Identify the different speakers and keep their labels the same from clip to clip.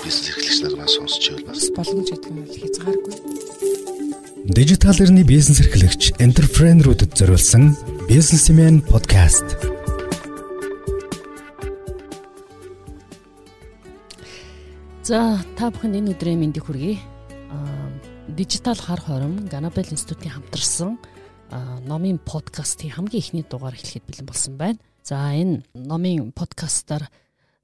Speaker 1: бизнес эрхлэгч нар маань сонсч байвал
Speaker 2: бас боломж гэдэг нь хязгааргүй.
Speaker 3: Дижитал эрхний бизнес эрхлэгч энтерпренерүүдэд зориулсан бизнесмен подкаст.
Speaker 4: За та бүхэнд энэ өдрийн мэндийг хүргэе. Дижитал хар хором Ganabel институтийн хамтарсан номын подкастын хамгийн ихний дугаар эхлэхэд бэлэн болсон байна. За энэ номын подкастаар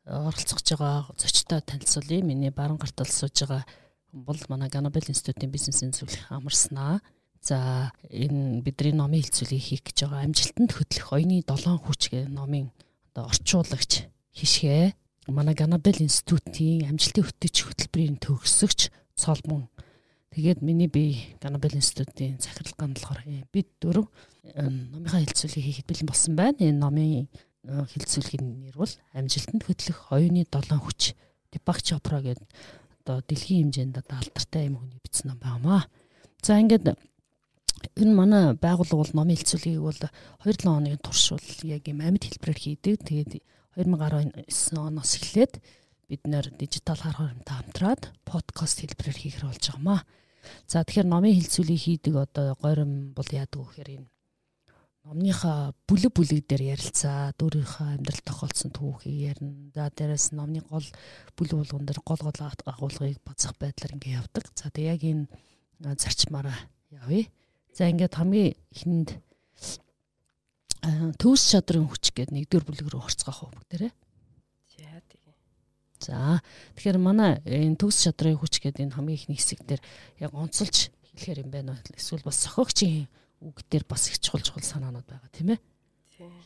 Speaker 4: оролцож байгаа зочтой танилцуулъя. Миний баруун гартал сууж байгаа хүн бол манай Ganabel институтийн бизнесийн зөвлөх амарснаа. За энэ бидний номын хэлцүүлгийг хийх гэж байгаа амжилтанд хөтлөх оюуны 7 хүч гэх номын одоо орчуулагч хишгэ манай Ganabel институтийн амжилтын хөтөч хөтөлбөрийн төгсөгч Соломон Тэгээд миний би Ganabel институтын захирал гандлахаар бид дөрөв номынхаа хэлцүүлгийг хийхэд бэлэн болсон байна. Энэ номын хэлцүүлгийн нэр бол амжилтанд хөтлөх оюуны 7 хүч Deepak Chopra гэдэг одоо дэлхийн хэмжээнд одоо алдартай юм хүний бичсэн ном байнамаа. За ингээд энэ манай байгууллага бол номын хэлцүүлгийг бол 2-7 хоногийн турш бол яг юм амьд хэлбэрээр хийдэг. Тэгээд 2019 оноос эхлээд бид нэр дижитал хар хоромтой хамтраад подкаст хэлбэрээр хийхэр болж байгаамаа. За тэгэхээр номын хилцүүлгийг хийдэг одоо горим бол яадаг вэ гэхээр энэ номныхаа бүлэг бүлэг дээр ярилцаа, өөрийнхөө амьдрал тохиолдсон түүхийг ярина. За дээрэс номны гол бүлэг болгон дээр гол гол агуулгыг бацах байдлаар ингэ явдаг. За тэг яг энэ зарчмаараа явъя. За ингээд хамгийн ихэнд төвс чадрын хүч гэдэг нэгдүгээр бүлэг рүү орцгоох уу бүгдээрээ. За тэгэхээр манай энэ төгс чадрын хүч гэдэг энэ хамгийн ихний хэсэг дээр яг онцолж хэлэхээр юм байна? Эсвэл бас сохиогчийн үг дээр бас их чухал чухал санаанууд байгаа тийм ээ.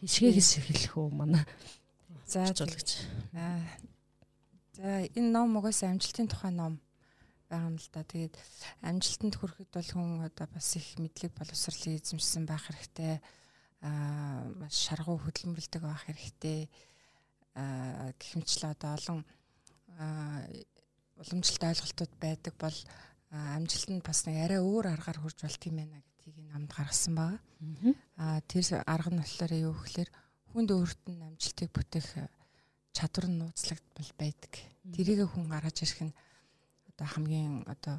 Speaker 4: Хишгээс хэлэх үү манай
Speaker 2: заажуулагч. За энэ ном угаасаа амжилтын тухай ном байгаа юм л да. Тэгээд амжилтанд хүрэхэд бол хүн одоо бас их мэдлэг боловсролыг эзэмшсэн байх хэрэгтэй. Аа маш шаргуу хөдөлмөрлөдөг байх хэрэгтэй. Аа гихмчлээ одоо олон уламжлалт ойлголтууд байдаг бол амжилтанд бас нэг арай өөр аргаар хүрж болт юм байна гэдгийг намд гаргасан байгаа. Аа тэр арга нь болохоор юу гэхээр хүнд өөрт нь амжилтыг бүтээх чадвар нь нууцлагдмал байдаг. Тэрийг хүн гаргаж ирэх нь одоо хамгийн одоо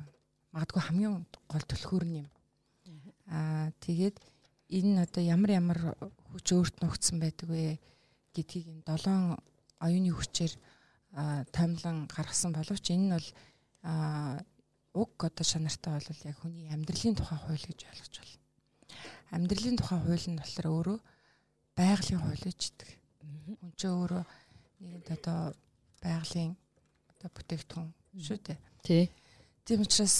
Speaker 2: магадгүй хамгийн гол түлхүүр нь юм. Аа тэгээд энэ одоо ямар ямар хүч өөрт нуугдсан байдаг вэ гэдгийг энэ долоон оюуны хүчээр томлон гаргасан боловч энэ нь бол уг одоо шанартай бол яг хүний амьдралын тухай хууль гэж ойлгож байна. Амьдралын тухай хууль нь болохоор өөрөө байгалийн хууль гэждэг. Хүн чинь өөрөө нэг одоо байгалийн одоо бүтээгдэхүүн шүү дээ.
Speaker 4: Тий.
Speaker 2: Тийм учраас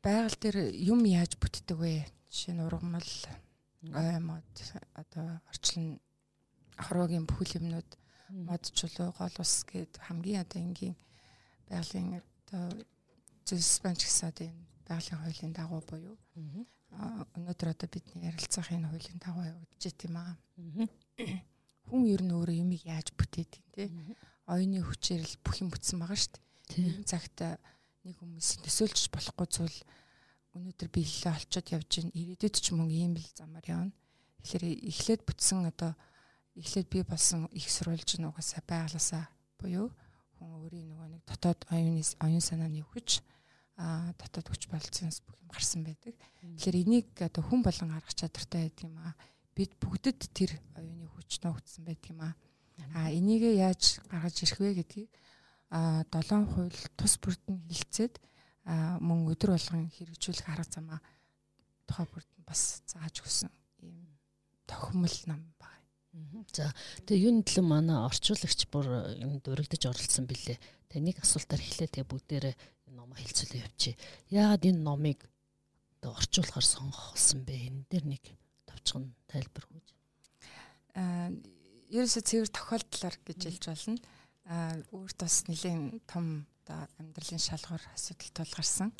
Speaker 2: байгаль дээр юм яаж бүтдэг вэ? Жишээ нь ургамал, аймод одоо орчлон хорвогийн бүхэл юмнууд мод чулуу гол ус гээд хамгийн одоо энгийн байгалийн одоо зөвс банч гэсэн энэ байгалийн хуулийн дагуу буюу өнөөдөр одоо бидний ярилцах энэ хуулийн дагуу явагдаж тийм аа. Хүн ер нь өөрөө юмыг яаж бүтээд юм те оюуны хүчээр л бүх юм бүтсэн байгаа шүү дээ. Цагт нэг хүмүүс төсөөлж болохгүй зүйл өнөөдөр биелэлээ олцоод явж гин ирээдүйд ч мөн ийм л замаар явна. Тэгэхээр эхлээд бүтсэн одоо эхлээд би болсон их сурвалж нь угаасаа байгалаасаа буюу хүн өөрийн нөгөө нэг дотоод оюуны оюун санааны хүч а дотоод хүч болцсоноос бүх юм гарсан байдаг. Тэгэхээр энийг одоо хүн болон арга чадвартай байдаг юм аа. Бид бүгдэд тэр оюуны хүч нуугдсан байдаг юм аа. А энийг яаж гаргаж ирэх вэ гэдгийг а 7 хууль тус бүрд нь хилцээд мөн өдөр болгон хэрэгжүүлэх арга замаа тухай бүрд нь бас зааж өгсөн ийм тохимол нам
Speaker 4: За тэгээ юуны төлөө манай орчуулагч бүр энд урагдж оролцсон бэлээ. Таныг асуултаар эхлэе тэгээ бүгдээрээ номоо хэлцүүлээ явчих. Яагаад энэ номыг одоо орчуулахаар сонгосон бэ? Энэ дээр нэг товчхон тайлбар өгөөч.
Speaker 2: Аа ерөөсө цэвэр тохиолдлоор гэж хэлж болно. Аа өөрт бас нэлийн том одоо амьдралын шалгуур асуудал тулгарсан.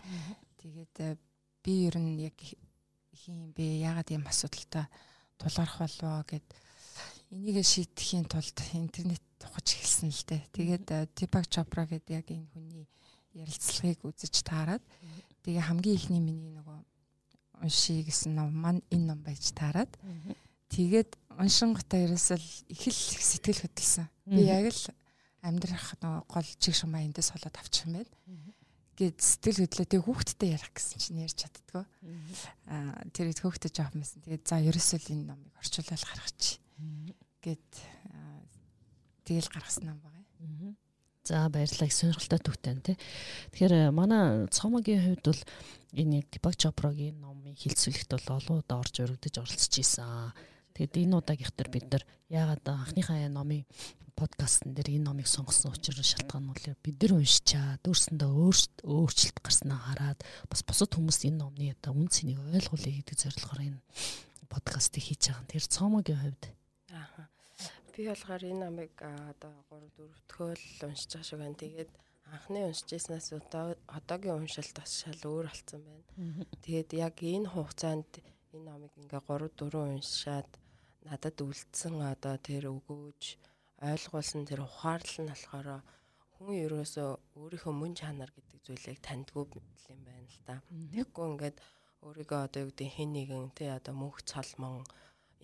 Speaker 2: Тэгээд би ер нь яг хийм бэ? Яагаад ийм асуудалтай тулгарх болов гэд энийг шийдэхийн тулд интернет тухаж эхэлсэн л дээ. Тэгээд Deepak Chopra гэдэг яг энэ хүний ярилцлагыг үзэж таарад тэгээ хамгийн ихний миний нөгөө уншия гэсэн ном маань энэ ном байж таарад тэгээд уншингуудаа ерөөсөл их л сэтгэл хөдлсөн. Би яг л амьдрах нөгөө гол чиг шумаа эндээс холоод авчих юм байна гэд сэтгэл хөдлөө тэг хүүхдтэй ярих гэсэн чинь ярьж чаддгүй. Аа тэр их хүүхдэд жоох юмсэн. Тэгээд за ерөөсөө энэ номыг орчуулаад гаргачих. гэд тэгэл гаргасан ном байгаа.
Speaker 4: За баярлалаа сонирхолтой төвтэй тий. Тэгэхээр манай цомогийн хувьд бол энэ яг Дипак Чопрогийн номын хилцүүлэгт бол олон удаа орж өргөдөж оролцож исэн. Тэгэд энэ удаагийнх төр бид нар яагаад анхныхаа номын подкастн дээр энэ номыг сонгосон учраас шалтгаан нь бид нар уншичаад өөрсөндөө өөрчлөлт гарснаа хараад бас бусад хүмүүс энэ номны одоо үн цэнийг ойлгуулъя гэдэг зорилгоор энэ подкастыг хийж байгаа. Тэр цоомогийн хувьд
Speaker 5: би болохоор энэ номыг одоо 3 4 төхөөл уншиж байгаа шиг байна. Тэгээд анхны уншиж яснаас одоо одоогийн уншилт бас шал өөр болсон байна. Тэгээд яг энэ хугацаанд энэ номыг ингээ 3 4 уншаад надад үлдсэн одоо тэр өгөөж ойлгуулсан тэр ухаарлал нь болохоор хүн ерөөсөө өөрийнхөө мөн чанар гэдэг зүйлийг таньдгүй юм байна л да. Тэгэхгүй ингээд өөрийгөө одоо юу гэдэг хэн нэгэн тий одоо мөнх цалмон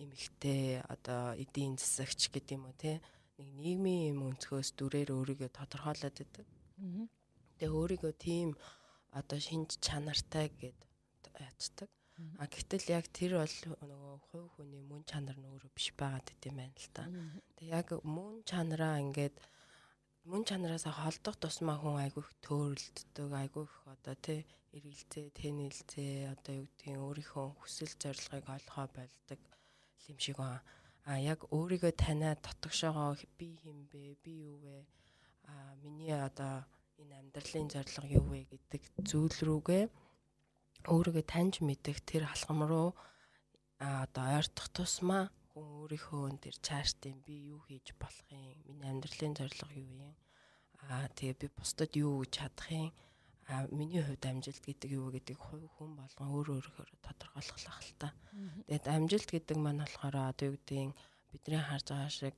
Speaker 5: эмэгтэй одоо эдийн засагч гэдэг юм уу тий нэг нийгмийн юм өнцгөөс дүрээр өөрийгөө тодорхойлоод байдаг. Тэгээ өөрийгөө тийм одоо шинж чанартай гэд ячдаг. А гэтэл яг тэр бол нөгөө хувь хүний мөн чанар нь өөрөө биш байгаад идэм байна л та. Тэг яг мөн чанараа ингээд мөн чанараас холдох тусмаа хүн айгүйх төөрөлддөг айгүйх одоо тий эргэлзээ тэнэлзээ одоо юу гэдгийг өөрийнхөө хүсэл зорилгыг олохоо болдог юм шиг ба а яг өөрийгөө таниад дотгошоогоо би хин бэ би юу вэ? А миний одоо энэ амьдралын зорилго юу вэ гэдэг зүйл рүүгээ өөрийгөө таньж мэдэх тэр алхам руу а одоо ойртох тусмаа хүн өөрийнхөө тэр чааштай би юу хийж болох юм? Миний амьдралын зорилго юу юм? А тэгээ би бусдад юу гэж чадах юм а миний хувьд амжилт гэдэг юу гэдэг хувь хүн болгон өөр өөрөөр тодорхойлох л та. Тэгээд амжилт гэдэг маань болохоор одоо юу гэдгийг бидний харж байгаа шиг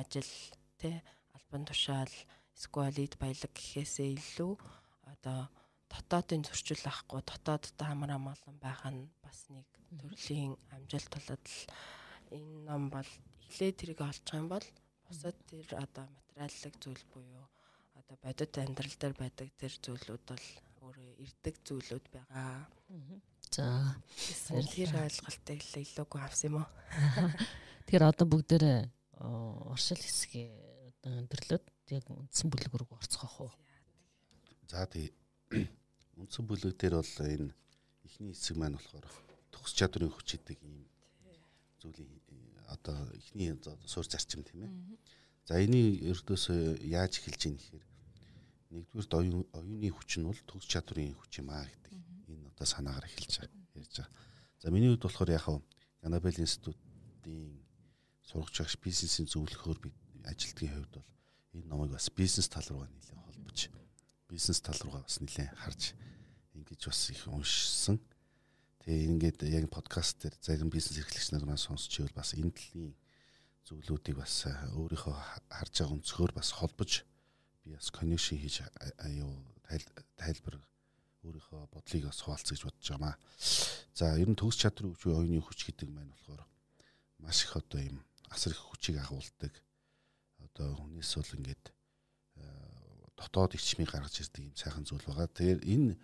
Speaker 5: ажил тэ албан тушаал эсвэл эд баялаг гэхээсээ илүү одоо дотоодын зөрчил авахгүй дотооддоо амар амгалан байх нь бас нэг төрлийн амжилт болоод л энэ ном бол эхлээд тэрийг олж байгаа юм бол бусад тэр одоо материаллык зүйл буюу одоо бодит амьдрал дээр байдаг тэр зүйлүүд бол өөрөө ирдэг зүйлүүд байгаа.
Speaker 4: За
Speaker 5: тэр ойлголтыг л илүүгүй авсан юм уу?
Speaker 4: Тэгэхээр одоо бүгдээрээ оршил хэсгийн одоо өндөрлөд яг үндсэн бүлэг рүү орцгоох уу?
Speaker 1: За тий үндсэн бүлэг дээр бол энэ эхний хэсэг маань болохоор төгс чадрын хүч гэдэг ийм зүйлийн одоо эхний суурь зарчим тийм ээ. За энийг ердөөсөө яаж эхэлж ийн гэхээр нэгдүгээр оюун оюуны хүч нь бол төгс чадрын хүч юм аа гэдэг энэ одоо санаагаар эхэлж байгаа ярьж байгаа. За миний хувьд болохоор яг Ганабел институтын сурагч багш бизнесийн зөвлөхөөр би ажилтгийн хувьд бол энэ номыг бас бизнес тал руугаа нэлээд холбож бизнес тал руугаа бас нэлээд харж ингэж бас их уншсан. Тэгээ ингээд яг подкаст дээр зарим бизнес эрхлэгч нар маань сонсч ивэл бас энэ талын зүйлүүдийг бас өөрийнхөө харж байгаа өнцгөр бас холбож би бас connection хийж аюу тайлбар өөрийнхөө бодлыг бас хуваалцах гэж бодож байгаамаа. За ер нь төгс чадрын хүч оюуны хүч гэдэг маань болохоор маш их одоо юм асар их хүчийг агуулдаг. Одоо хүнээс бол ингээд дотоод ичмийг гаргаж ирдэг юм сайхан зүйл байгаа. Тэгэхээр энэ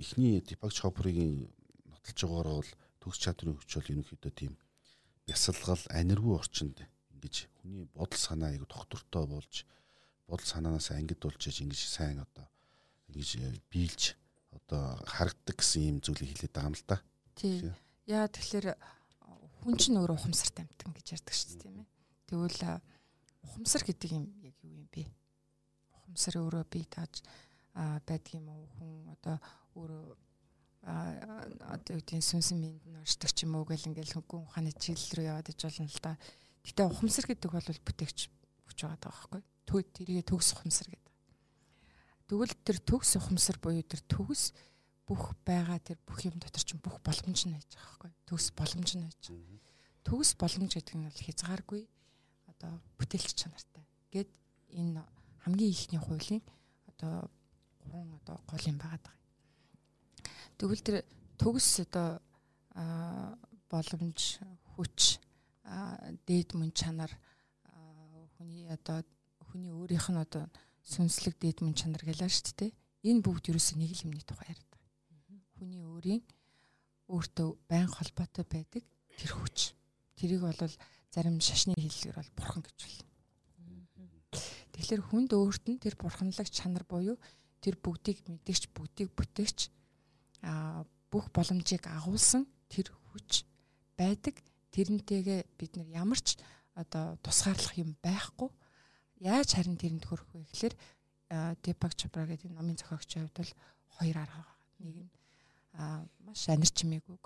Speaker 1: эхний Deepak Chopra-гийн нотолж байгаагаар бол төгс чадрын хүч бол ерөнхийдөө тийм бясалгал аниргүй орчинд ингэж хүний бодол санаа яг доктортой болж бодол санаанаас ангид болж ингэж сайн одоо ингэж биелж одоо харагддаг гэсэн юм зүйлийг хэлээд байгаа юм л да.
Speaker 2: Тий. Яа тэгэхээр хүн чинь өөрөө ухамсарт амтан гэж ярьдаг шүү дээ тийм ээ. Тэгвэл ухамсар гэдэг юм яг юу юм бэ? Ухамсар өөрөө бий тааж байдаг юм уу хүн одоо өөрөө одоо үгдийн сүнсэн минд нь оршдог ч юм уу гэл ингээл хөнгөн ухааны чиглэл рүү яваад иж болно л да. Гэтэ ухамсар гэдэг бол бүтээгч хүч байгаа байхгүй. Тэрийг төгс ухамсар гэдэг. Тэгвэл тэр төгс ухамсар буюу тэр төгс бүх байгаа тэр бүх юм дотор чинь бүх боломж нь байж байгаа байхгүй. Төгс боломж нь байж байгаа. Төгс боломж гэдэг нь бол хязгааргүй одоо бүтээлч чанартай. Гэт энэ хамгийн ихний хуулийн одоо гурван одоо гол юм байгаа даа. Тэгвэл тэр төгс одоо боломж хүч дээд мөн чанар хүний одоо хүний өөрийнх нь одоо сүнслэг дээд мөн чанар гэлээ шүү дээ. Энэ бүгд ерөөсөө нэг л юмний тухай яриад байгаа. Хүний өөрийн өөртөө байн холбоотой байдаг тэр хүч. Тэрийг бол зарим шашны хэллэгээр бол бурхан гэж байна. Тэгэхээр хүнд өөрт нь тэр бурханлаг чанар буюу тэр бүгдийг мэдгч бүгдийг бүтээгч а бүх боломжийг агуулсан тэр хүч байдаг. Тэрнтэйгээ бид нар ямар ч одоо тусгаарлах юм байхгүй. Яаж харин тэрэнд хүрэх вэ гэхэлэр Дипак Чопра гэдэг номын зохиогчийн хувьд бол хоёр арга байгаа. Нэг нь маш анир чимээгүйг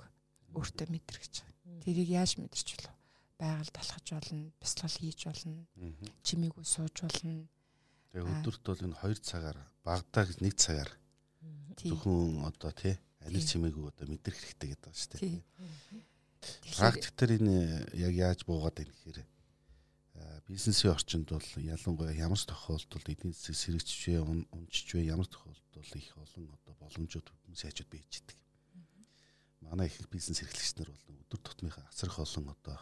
Speaker 2: өөртөө мэдрэгч. Тэрийг яаж мэдэрч болов? Байгаль талхаж болно, бясалгал хийж болно, чимээгүй сууж болно.
Speaker 1: Тэгээ өдөрт бол энэ 2 цагаар багадаа гэж 1 цагаар зөвхөн одоо тий анир чимээгүй одоо мэдрэх хэрэгтэй гэдэг байна шүү дээ. Практик дээр энэ яг яаж буугаад байна гэхээр бизнесийн орчинд бол ялангуяа ямар тохиолдолд эдийн засаг сэрэгч вэ, унжиж вэ, ямар тохиолдолд их олон одоо боломжууд хүмүүс хайжууд байж идэг. Манай их бизнес эрхлэгчнэр бол өдөр тутмынхаа асар их олон одоо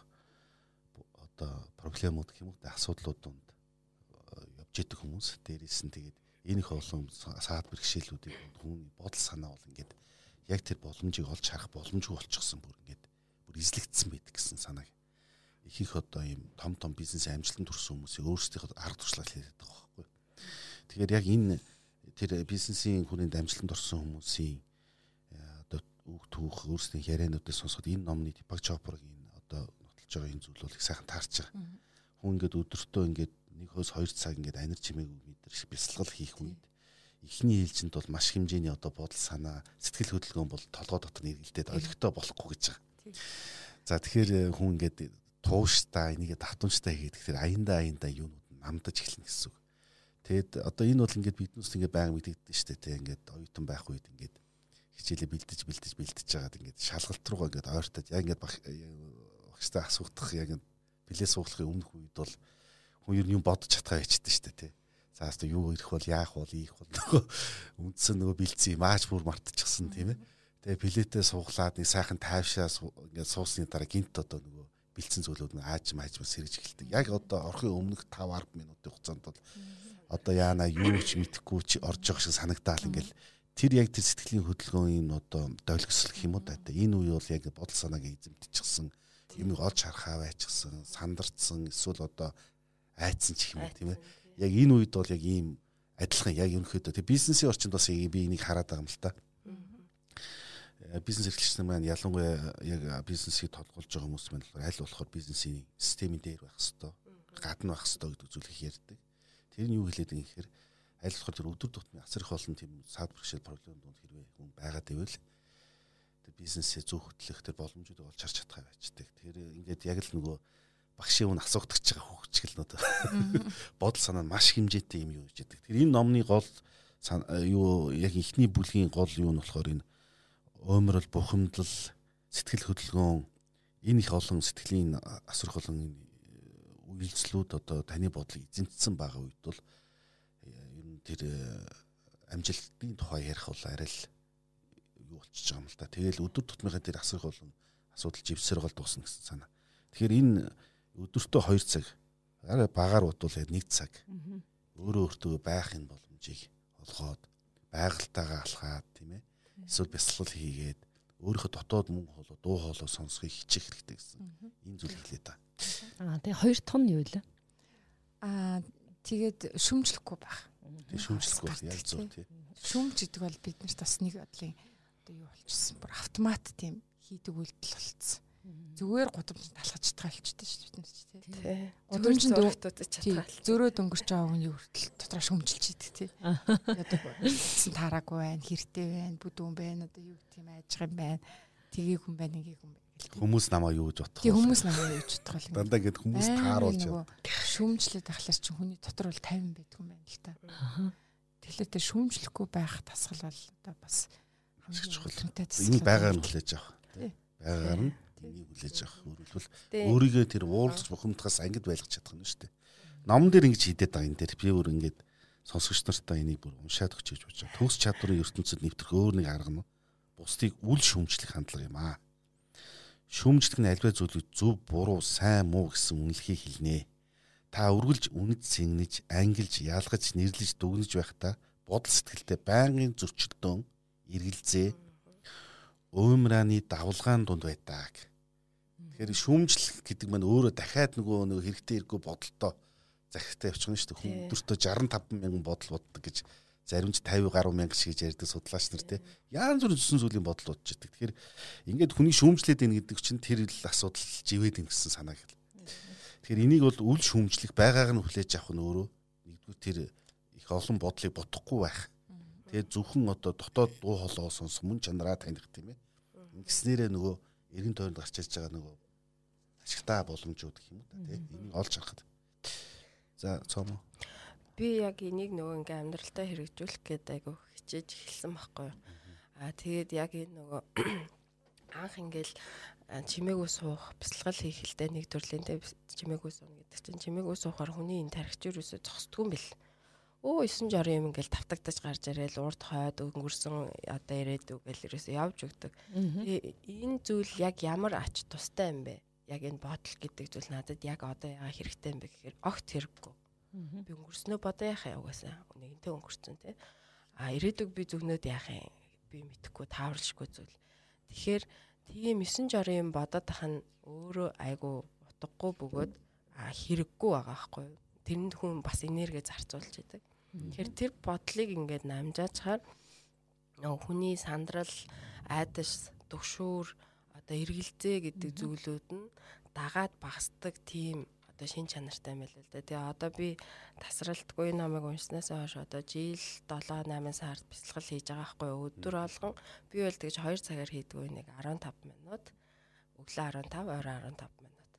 Speaker 1: одоо проблемууд гэх юм уу асуудлууд донд явж идэг хүмүүс. Дээрээс нь тэгээд энэ их олон саад бэрхшээлүүдийг хүний бодол санаа бол ингээд яг тэр боломжийг олж харах боломжгүй болчихсон бүр ингээд бүр эзлэгдсэн байдаг гэсэн санааг их их одоо ийм том том бизнес амжилтанд хүрсэн хүмүүсийг өөрсдийнхөө арга туршлага хийгээд байгаа байхгүй. Тэгэхээр яг энэ тэр бизнесийн хүрээнд амжилтанд орсон хүмүүсийн э, одоо үг түүх өөрсдийн яриануудыг сонсоход энэ номны Deepak Chopra-гийн одоо нотолж байгаа энэ зүйл бол их сайхан таарч байгаа. Хүн ингээд өдөртөө ингээд нэг хөөс хоёр цаг ингээд анир чимээгүй мэдэрч бясалгал хийх үед эхний ээлжинд бол маш хэмжээний одоо бодол санаа сэтгэл хөдөлгөөн бол толгой дотор нэргэлдээд олигтой болохгүй гэж байгаа. За тэгэхээр э, хүн ингээд тууштай энийгээ татамжтай хийгээд тэгэхээр аяндаа аяндаа юунууд намдаж эхэлнэ гэсэн үг. Тэгэд одоо энэ бол ингээд биднээс ингээд байнга мэдэгдэн штэ тий ингээд оюутан байх үед ингээд хичээлээ бэлдэж бэлдэж бэлдэж жагаад ингээд шалгалт руугаа ингээд ойртоод яг ингээд багштай асуухдах яг билээ сууглахын өмнөх үед бол хүн ер нь юм бодож чадхаа ячдээ штэ тий. За хэвээ юу ирэх бол яах бол ийх бол нөгөө үндсэн нөгөө бэлдсэн юм ааж бүр мартчихсан тийм ээ. Тэгээ билетээ сууглаад нэг сайхан тайвшаа ингээд суусны дараа гинт одоо нөгөө бэлдсэн зүйлүүд нь ааж мааж сэрэж эхэлдэг. Яг одоо орохын өмнөх 5 10 минутын хугацаанд бол одоо яана юу ч мэдэхгүй чи орж явах шиг санагдаал ингээл тэр яг тэр сэтгэлийн хөдөлгөөний одоо долгисл гэх юм уу да. Энэ үе бол яг бодол санааг эзэмдчихсэн юм олж харахаа байчихсан, сандарцсан эсвэл одоо айцсан ч юм уу тийм ээ. Яг энэ үед бол яг ийм адилхан яг ерөнхийдөө тэг бизнесийн орчинд бас би энийг хараад байгаа юм л та. Э, бизнес эрхлэгч нар маань ялангуяа яг бизнесийг тодголж байгаа хүмүүс маань аль болохоор бизнесийн системийн дээр байх хэвээр гадна байх хэвээр гэдэг зүйлийг ярьдаг. Тэр нь юу хэлээд байгаа юм гэхээр аль болохоор тэр өдөр тутмын асар их олон тийм саад бэрхшээл проблем донд хэрвээ хүн байгаад ивэл тэр бизнесээ зөв хөтлөх тэр боломжуудыг олж харж чадхаа байждаг. Тэр ингээд яг л нөгөө багшийн үн асуугдаж байгаа хөвгчгөл нөт бодол санаа нь маш хэмжээтэй юм юу гэж яддаг. Тэр энэ номны гол юу яг ихний бүлгийн гол юу нь болохоор энэ оймрол бухимдал сэтгэл хөдөлгөөн энэ их олон сэтгэлийн асар олон үйлслүүд одоо таны бодлыг эзэмтсэн байгаа үед бол э, ер нь тэр э, амжилтын тухай ярих бол арай л юу болчихж байгаа юм л да. Тэгэл өдөр тутмынхаа тэр асар олон асуудал живсэр гол дуусна гэсэн санаа. Тэгэхээр энэ өдөртөө 2 цаг арай багаар бодвол 1 цаг өөрөө өөртөө байхын боломжийг олгоод байгальтайгаа алхаад тийм ээ эсвэл бясалгал хийгээд өөрийнхөө дотоод мөнгө хоолой дуу хоолой сонсхийг хичээх хэрэгтэй гэсэн энэ зүйл хэлээ та.
Speaker 4: Аа тэгээ хоёр дахь нь юу вэ?
Speaker 2: Аа тэгээд шүмжлэхгүй байх.
Speaker 1: Тэг шүмжлэхгүй яг зөв тий.
Speaker 2: Шүмж гэдэг бол бид нарт бас нэг бодлын одоо юу болчихсон. Бүр автомат тийм хийдэг үйлдэл болцсон зүгээр гудамж талхаж чадхаа болчихдээ шүү дээ бид тий. Гудамж дөрөвтөд чадхаа. Зөрөө дөнгөрч байгаа хүний хүртэл дотроо шөмжилж идэг тий. Одоо таараагүй байна, хэртэй байна, бүдүүн байна, одоо юу гэх юм айж байгаа юм байна. Тгийг хүн байна, нгийг хүн байна.
Speaker 1: Хүмүүс намаа юу гэж бодох вэ?
Speaker 2: Хүмүүс намаа юу гэж бодох вэ?
Speaker 1: Дандаа ингэ хүмүүс тааруулж
Speaker 2: шүмжлээд ахлаар чи хүний дотор бол 50 байдаг юм байна л та. Тэгэхээр тэр шүмжлэхгүй байх тасгал бол одоо бас
Speaker 1: хамгийн чухал. Энэ байгаар нь хүлээж авах. Байгаар нь Тэнийг хүлээж авах. Өөрөлдвөл өөрийгөө тэр уулзч бухимдахаас ангид байлгах чадах нь шүү дээ. Номон дээр ингэж хидэт байгаа энэ дээр би өөр ингээд сонсогч нартай энийг бүр уншаад өгч гэж бодож байгаа. Төгс чадварын ертөнцид нэвтрэх өөр нэг арга нь бусдыг үл шүмжлэх хандлага юм аа. Шүмжлэх нь альва зүйлийг зөв, буруу, сайн, муу гэсэн үнэлхийг хэлнэ. та үргэлж үнэт сэнгэж, ангилж, яалгаж, нэрлэж, дүгнэж байхдаа бодол сэтгэлдээ байнгын зөрчилдөөн, эргэлзээ, уймрааны давлгаан дунд байдаг. Тэгэхээр шүүмжлэх гэдэг маань өөрөө дахиад нөгөө нөгөө хэрэгтэй хэрэггүй бодолтой захиртай явчихна шүү дээ. Хүн өдөртөө 65 мянган бодол боддог гэж зарим ч 50 гаруй мянга шиг ярьдаг судлаач нар те. Яан зүр зүсэн зүйлийн бодол бодож идэг. Тэгэхээр ингээд хүний шүүмжлээд ийн гэдэг чинь тэр л асуудал живээд ийн гэсэн санаа гэл. Тэгэхээр энийг бол үл шүүмжлэх байгааг нь хүлээж авах нь өөрөө нэгдүгээр тэр их олон бодлыг бодохгүй байх. Тэгээ зөвхөн одоо дотоод дуу хоолой сонсох мөн чанараа таних тийм ээ. Ингэснээрээ нөгөө эргэн тойронд гарч ирж байгаа нөгөө ашигтай боломжууд гэх юм уу тий. Энийг олж харахад. За цомо.
Speaker 5: Би яг энийг нөгөө ингээм амьдралтаа хэрэгжүүлэх гээд айгу хичээж эхэлсэн байхгүй юу. Аа тэгээд яг энэ нөгөө анх ингээл чимээгүй суух, бясалгал хийх хэлтэй нэг төрлийн тэ чимээгүй сууна гэдэг чинь чимээгүй суухаар хүний энэ тархич юусоо зогсдгүй юм бэл. Өө 9 60 юм ингээл тавтагдаж гарч ирээл урд хойд өнгөрсөн одоо ирээдүг гэл ерөөсөө явж өгдөг. Энэ зүйл яг ямар ач тустай юм бэ? яг энэ бодол гэдэг зүйл надад яг одоо яа хэрэгтэй юм бэ гэхээр огт хэрэггүй. Би өнгөрснөө бодоо яхаа яваасаа нэгэнтээ өнгөрцөн тий. А ирээдүг би зүгнөөд яах юм би мэдэхгүй тааварлшгүй зүйл. Тэгэхээр тийм 9 60 юм бодоод тах нь өөрөө айгу утгагүй бөгөөд хэрэггүй байгаа байхгүй юу. Тэрэнд хүн бас энерги зарцуулж идэг. Тэгэхээр тэр бодлыг ингээд намжаачаар хүний сандрал, айдас, төгшүүр одоо эргэлзээ гэдэг зүйлүүд нь дагаад багасдаг тийм одоо шин чанартай юм байл л да. Тэгээ одоо би тасралтгүй намайг уншснаас хойш одоо жил 7 8 сард бясалгал хийж байгаа байхгүй өдөр болгон би бол тэгж 2 цагаар хийдгүү нэг 15 минут өглөө 15 орой 15 минут.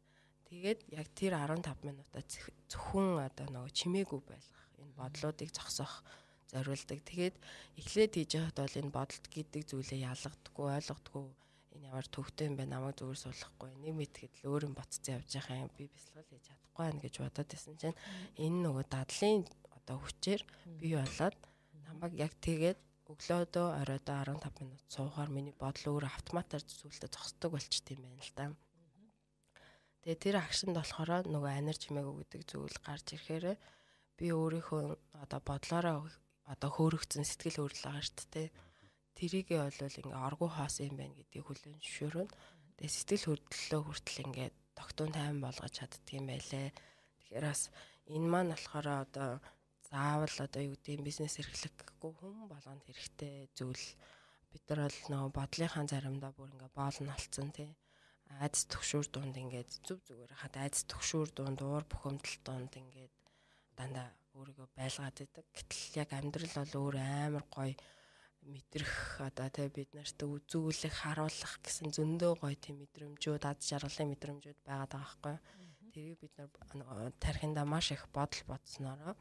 Speaker 5: Тэгээд яг тэр 15 минутаа зөвхөн одоо нөгөө чимээгүй байлгах энэ бодлуудыг зогсоох зориулдаг. Тэгээд эхлээд хийж байхад бол энэ бодолт гэдэг зүйлээ ялгадаггүй ойлгодоггүй энэ ямар төвхтэй юм бэ намайг зүгээр суулгахгүй нэг мэтгэд л өөр юм ботцсон явж байгаа юм би бясалгал хийж чадахгүй байна гэж бодоод байсан чинь энэ нөгөө дадлын одоо хүчээр би болоод намайг яг тэгээд өглөөдөө оройдоо 15 минут суухаар миний бодол өөр автоматар зүйлдэ зогсдог болчт юм байна л да. Тэгээ тэр акшнд болохоор нөгөө анир чимээгөө гэдэг зүйл гарч ирэхээр би өөрийнхөө одоо бодлороо одоо хөөрөгцөн сэтгэл хөдлөл байгаа шүү дээ тэрийгээ бол ингээ аргу хаос юм байна гэдгийг хүлэн зөвшөөрөн. Тэгээ сэтгэл хөдлөлөө хүртэл ингээ тогтун тайван болгож чаддаг юм байлээ. Тэгэхээр бас энэ маань болохоор одоо заавал одоо юу гэдэг бизнес эрхлэхгүй хүн болгонд хэрэгтэй зүйл. Бид нар бол нөгөө бодлынхаа заримдаа бүр ингээ боолн алдсан тий. Айдас төгшүүр дунд ингээд зүв зүгээр хаад айдас төгшүүр дунд уур бухимдал дунд ингээд дандаа өөрийгөө байлгаад идэг. Гэтэл яг амьдрал бол өөр амар гоё мэдрэх одоо тий бид нарт үзүүлэх харуулах гэсэн зөндөө гоё тийм мэдрэмжүүд ад жаргалын мэдрэмжүүд байгаад байгаа байхгүй. Тэрийг бид нар тарихында маш их бодол бодсноороо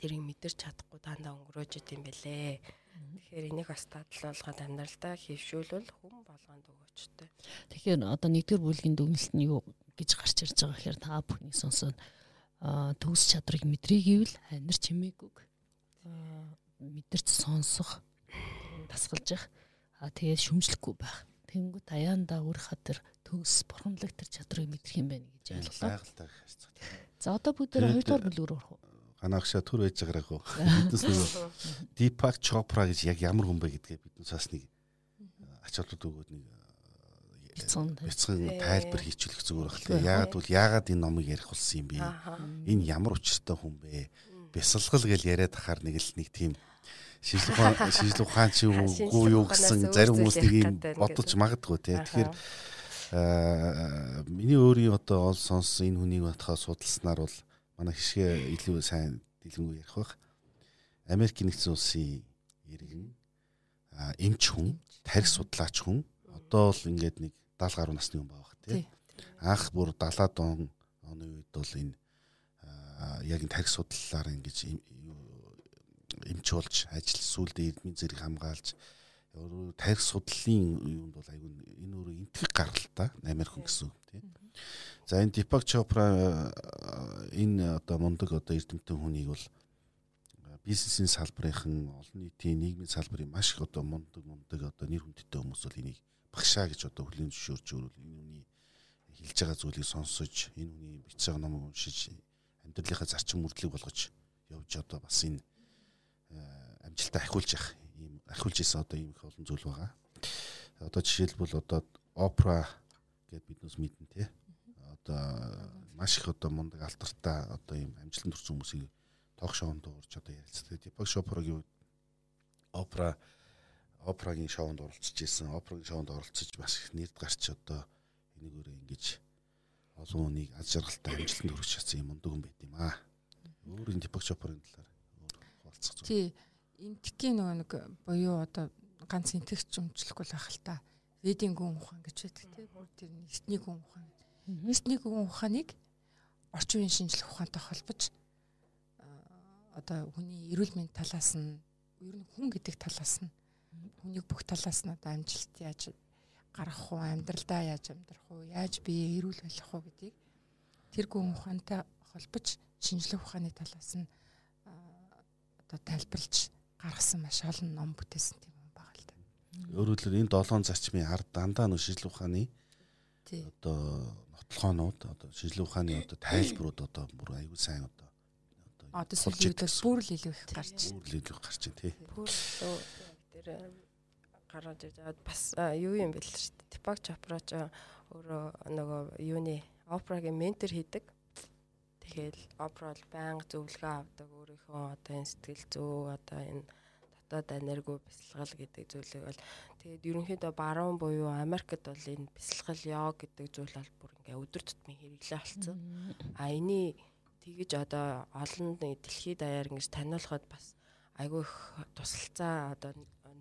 Speaker 5: тэрийг мэдэрч чадахгүй дандаа өнгөрөөж идэм бэлээ. Тэгэхээр энийг бас дадлуулгаад амьдралдаа хөвшүүлвэл хүн болгонд өгөөчтэй.
Speaker 4: Тэгэхээр одоо нэгдүгээр бүлгийн дүгнэлт нь юу гэж гарч ирж байгаа гэхээр та бүхний сонсоод төгс чадрыг мэдрий гэвэл анир чимээгүйг мэдэрч сонсох тасгалж явах а тэгээд шүмжлэхгүй байх. Тэнгүүд аяанда өөрийнхөө тэр төгс бурхамлаг тэр чадрыг мэдрэх юм байна гэж ойлголоо.
Speaker 1: Байгальтай харьцаа.
Speaker 4: За одоо бүгд хоёр дахь бүлэг рүү орох уу?
Speaker 1: Ганагшаа төр байж байгаа яг. Биднес нөгөө Deepak Chopra гэж яг ямар хүн бэ гэдгээ биднес бас нэг ач холбогдол өгөөд нэг бяцхан тайлбар хийчихүүлэх зүгээр л. Яагаад бол яагаад энэ номыг ярих болсон юм бэ? Энэ ямар учиртай хүн бэ? бясалгал гэж яриад ахаар нэг л нэг тийм шижил ухаан шижил ухаан чи үгүй юу гэсэн зарим хүмүүс нэг юм бодож магадгүй тий. Тэгэхээр миний өөрийн одоо ол сонссон энэ хүнийг батхаа судалснаар бол манай хишгээ илүү сайн дэлгэнгүй ярих байх. Америк нэгдсэн улсын иргэн эмч хүн, тарих судлаач хүн одоо л ингээд нэг 70 гаруй насны хүн байгаа тий. Анх бүр 70-аад он оны үед бол энэ яг энэ тарих судлалаар ингэж эмч болж ажил сүлдээ эрдмийн зэрэг хамгаалж тарих судлалын юунд бол айгүй энэ өөрөө энтгэх гарал та Америк хүн гэсэн үг тийм. За энэ Deepak Chopra энэ одоо мундаг одоо эрдэмтэн хүнийг бол бизнесийн салбарын олон нийтийн нийгмийн салбарын маш их одоо мундаг мундаг одоо нэр хүндтэй хүмүүс бол энийг багшаа гэж одоо хүлээн зөвшөөрж өөрөөр энэ үний хэлж байгаа зүйлийг сонсож энэ хүний бичиж байгаа номыг уншиж амьдралынхаа зарчим мөрдлийг болгож явж одоо бас энэ амжилтаа ахиулж явах ийм ахиулж исэн одоо ийм их олон зүйл байгаа. Одоо жишээлбэл одоо опера гэд биднээс мэднэ те. Одоо маш их одоо мундаг алтартай одоо ийм амжилтанд хүрсэн хүмүүсийг ток шоунд дуурч одоо ярилцдаг. Дипак Шопорогийн опера операгийн шоунд оролцож исэн. Операгийн шоунд оролцож бас их нэрд гарч одоо энийгээрээ ингэж олон хүнийг аз жаргалтай амжилтанд хүргэж чадсан юм мундаг хүн байт юм аа. Өөр энэ Дипак Шопорогийн талаар өөр хуваалцах
Speaker 2: зүйл. Тий. Интекийн нөгөө нэг буюу одоо ганц интегч өмчлөхгүй л байх л та. Ведийн гүн ухаан гэж байдаг тий. Тэр нэгтний гүн ухаан. Нэгтний гүн ухааныг орчин үеийн шинжлэх ухаантай холбож одоо хүний эрүүл мэнд талаас нь ер нь хүн гэдэг талаас нь хүнийг бүх талаас нь одоо амжилт яаж гаргах уу, амьдралдаа яаж амьдрах уу, яаж бие эрүүл болох уу гэдгийг тэр гүн ухаантай холбож шинжлэх ухааны талаас нь одоо тайлбарлаж гаргасан маш олон ном бүтээсэн тийм юм байгаа л да.
Speaker 1: Өөрөөр хэлбэл энэ долоон зарчмын ард дандаа нөө шинжлэх ухааны одоо нотлохоонууд одоо шинжлэх ухааны одоо тайлбарууд одоо бүр аюул сайн одоо
Speaker 2: одоо бол бүр л илүү их гарч
Speaker 1: бүр л илүү гарч байна тий.
Speaker 5: Бүр тэр гараад ирээд бас юу юм бэл шүү дээ. Типак Чапроч өөрөө нөгөө юуны опрагийн ментор хийдэг. Тэгэл опра бол байнга зөвлөгөө авдаг өөрийнхөө одоо энэ сэтгэл зүй одоо энэ дотоод энерги бясалгал гэдэг зүйлийг бол тэгээд ерөнхийдөө баруун буюу Америкт бол энэ бясалгал йог гэдэг зүйл бол бүр ингээ өдөр тутмын хэрэглээ болсон. А энийг тэгэж одоо олон дэлхийд даяар ингэж таниулахад бас айгүй их тусалцаа одоо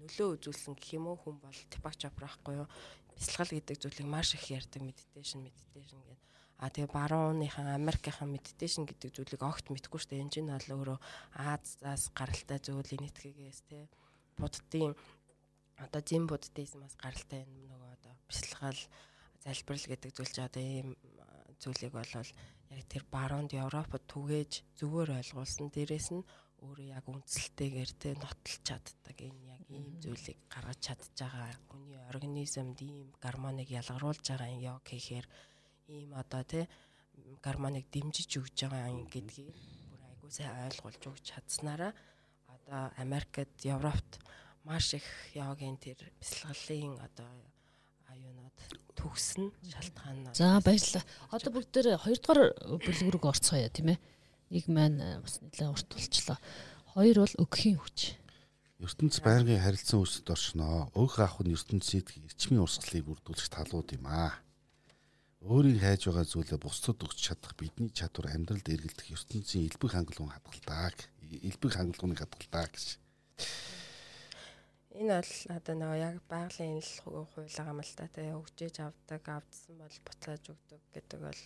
Speaker 5: нөлөө үзүүлсэн гэх юм уу? Хүн бол Типак Чопра ахгүй юу? Бясалгал гэдэг зүйлийг маш их ярьдаг. Медитейшн медитейшн гэдэг А тэгээ барууныхан Америкийнхан медитейшн гэдэг зүйлийг огт мэдгүй штэ. Энэ чинь бол өөрөө Азаас гаралтай зүйл энэтхэгээс те. Буддын одоо зин буддизмаас гаралтай энэ нөгөө одоо бясалгал залбирал гэдэг зүйл ч одоо ийм зүйлийг бол яг тэр баруунд Европод түгээж зүгээр ойлгуулсан. Дээрээс нь өөрөө яг үндсэлтэйгээр те нотолч чаддаг энэ яг ийм зүйлийг гаргаж чадж байгаа. Хүний организмд ийм гармоныг ялгаруулж байгаа юм йог хийхээр ийм одоо тий гармоныг дэмжиж өгж байгаа юм гэдгийг бүр айгуу сайн ойлгуулж өгч чадсанараа одоо Америкт, Европт маш их йогийн тэр бясалгалын одоо аюунууд төгснө шалтгаан.
Speaker 4: За баярлалаа. Одоо бүгд тээр 2 дугаар бүлэг рүү орцгоё тийм ээ. Нэг маань э, бас нэлээд урт болчлоо. Хоёр бол өгөхийн хүч.
Speaker 1: ертөнц байнгын харилцан үүсэлд оршноо. Өөх аах нь ертөнцид эрчмийн урсгалыг бүрдүүлэх талууд юм аа өөрийн хайж байгаа зүйлээ бусдад өгч чадах бидний чадвар амьдралд эргэлдэх ертөнцийн элбэг хангалуун хадгалдаг элбэг хангалууныг хадгалдаг гэж.
Speaker 5: Энэ бол одоо нөгөө яг байгалийн хууль байгаа л та тэгээ өгчээж авдаг авдсан бол бутлааж өгдөг гэдэг бол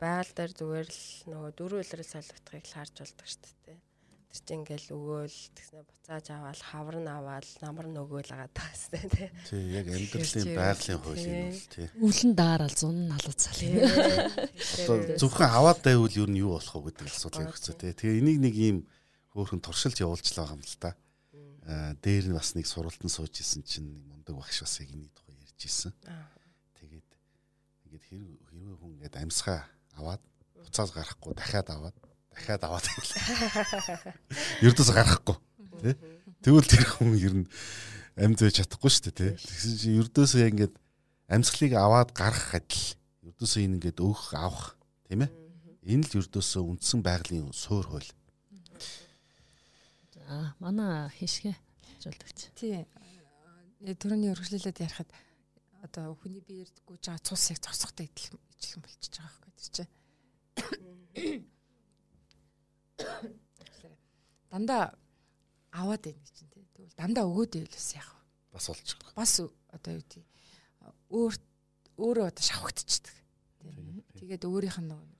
Speaker 5: байгаль дээр зүгээр л нөгөө дөрөв үлрэл солигдохыг л харж болдог шүү дээ тэр чинь ингээл өгөөл тэгснэ буцааж аваад хавар нь аваад намар нь өгөөл байгаа таастай тий.
Speaker 1: Тий яг амьдралын байгалийн хууль юм бол тий.
Speaker 4: Үлэн даарал зун налууд цал.
Speaker 1: Одоо зөвхөн аваад байвал юу нь юу болох вэ гэдэг асуудал өгцөө тий. Тэгээ энийг нэг ийм хөөхөн туршилж явуулчлаа юм л та. Аа дээр нь бас нэг суралтан сууж исэн чинь мундаг багш бас яг энэ тухай ярьж исэн. Тэгээд ингээд хэрвээ хүн ингээд амьсгаа аваад буцаад гарахгүй дахиад аваад дахиад аваад. Ердөөс гарахгүй тий. Тэгвэл тэр хүн ер нь амьд байж чадахгүй шүү дээ тий. Тэгсэн чинь ердөөсөө ингээд амьсгалыг аваад гарах адил ердөөсөө энэ ингээд өөх авах тийм ээ. Энэ л ердөөсөө үндсэн байгалийн суур хууль.
Speaker 4: За манай хишгэ жуулдагч.
Speaker 2: Тий. Төрөний өргөжлөлөд ярихад одоо хүний биеэр гүйж байгаа цусыг зогсохтой ижилхэн болчихж байгаа байхгүй тийм чи дандаа аваад байна гэж чинь тэгвэл дандаа өгөөд байвал яах вэ?
Speaker 1: Бас байгаа.
Speaker 2: Бас одоо юу гэдэг өөр өөрөө одоо шавхагдчихдаг. Тэгээд өөрийнх нь нөгөө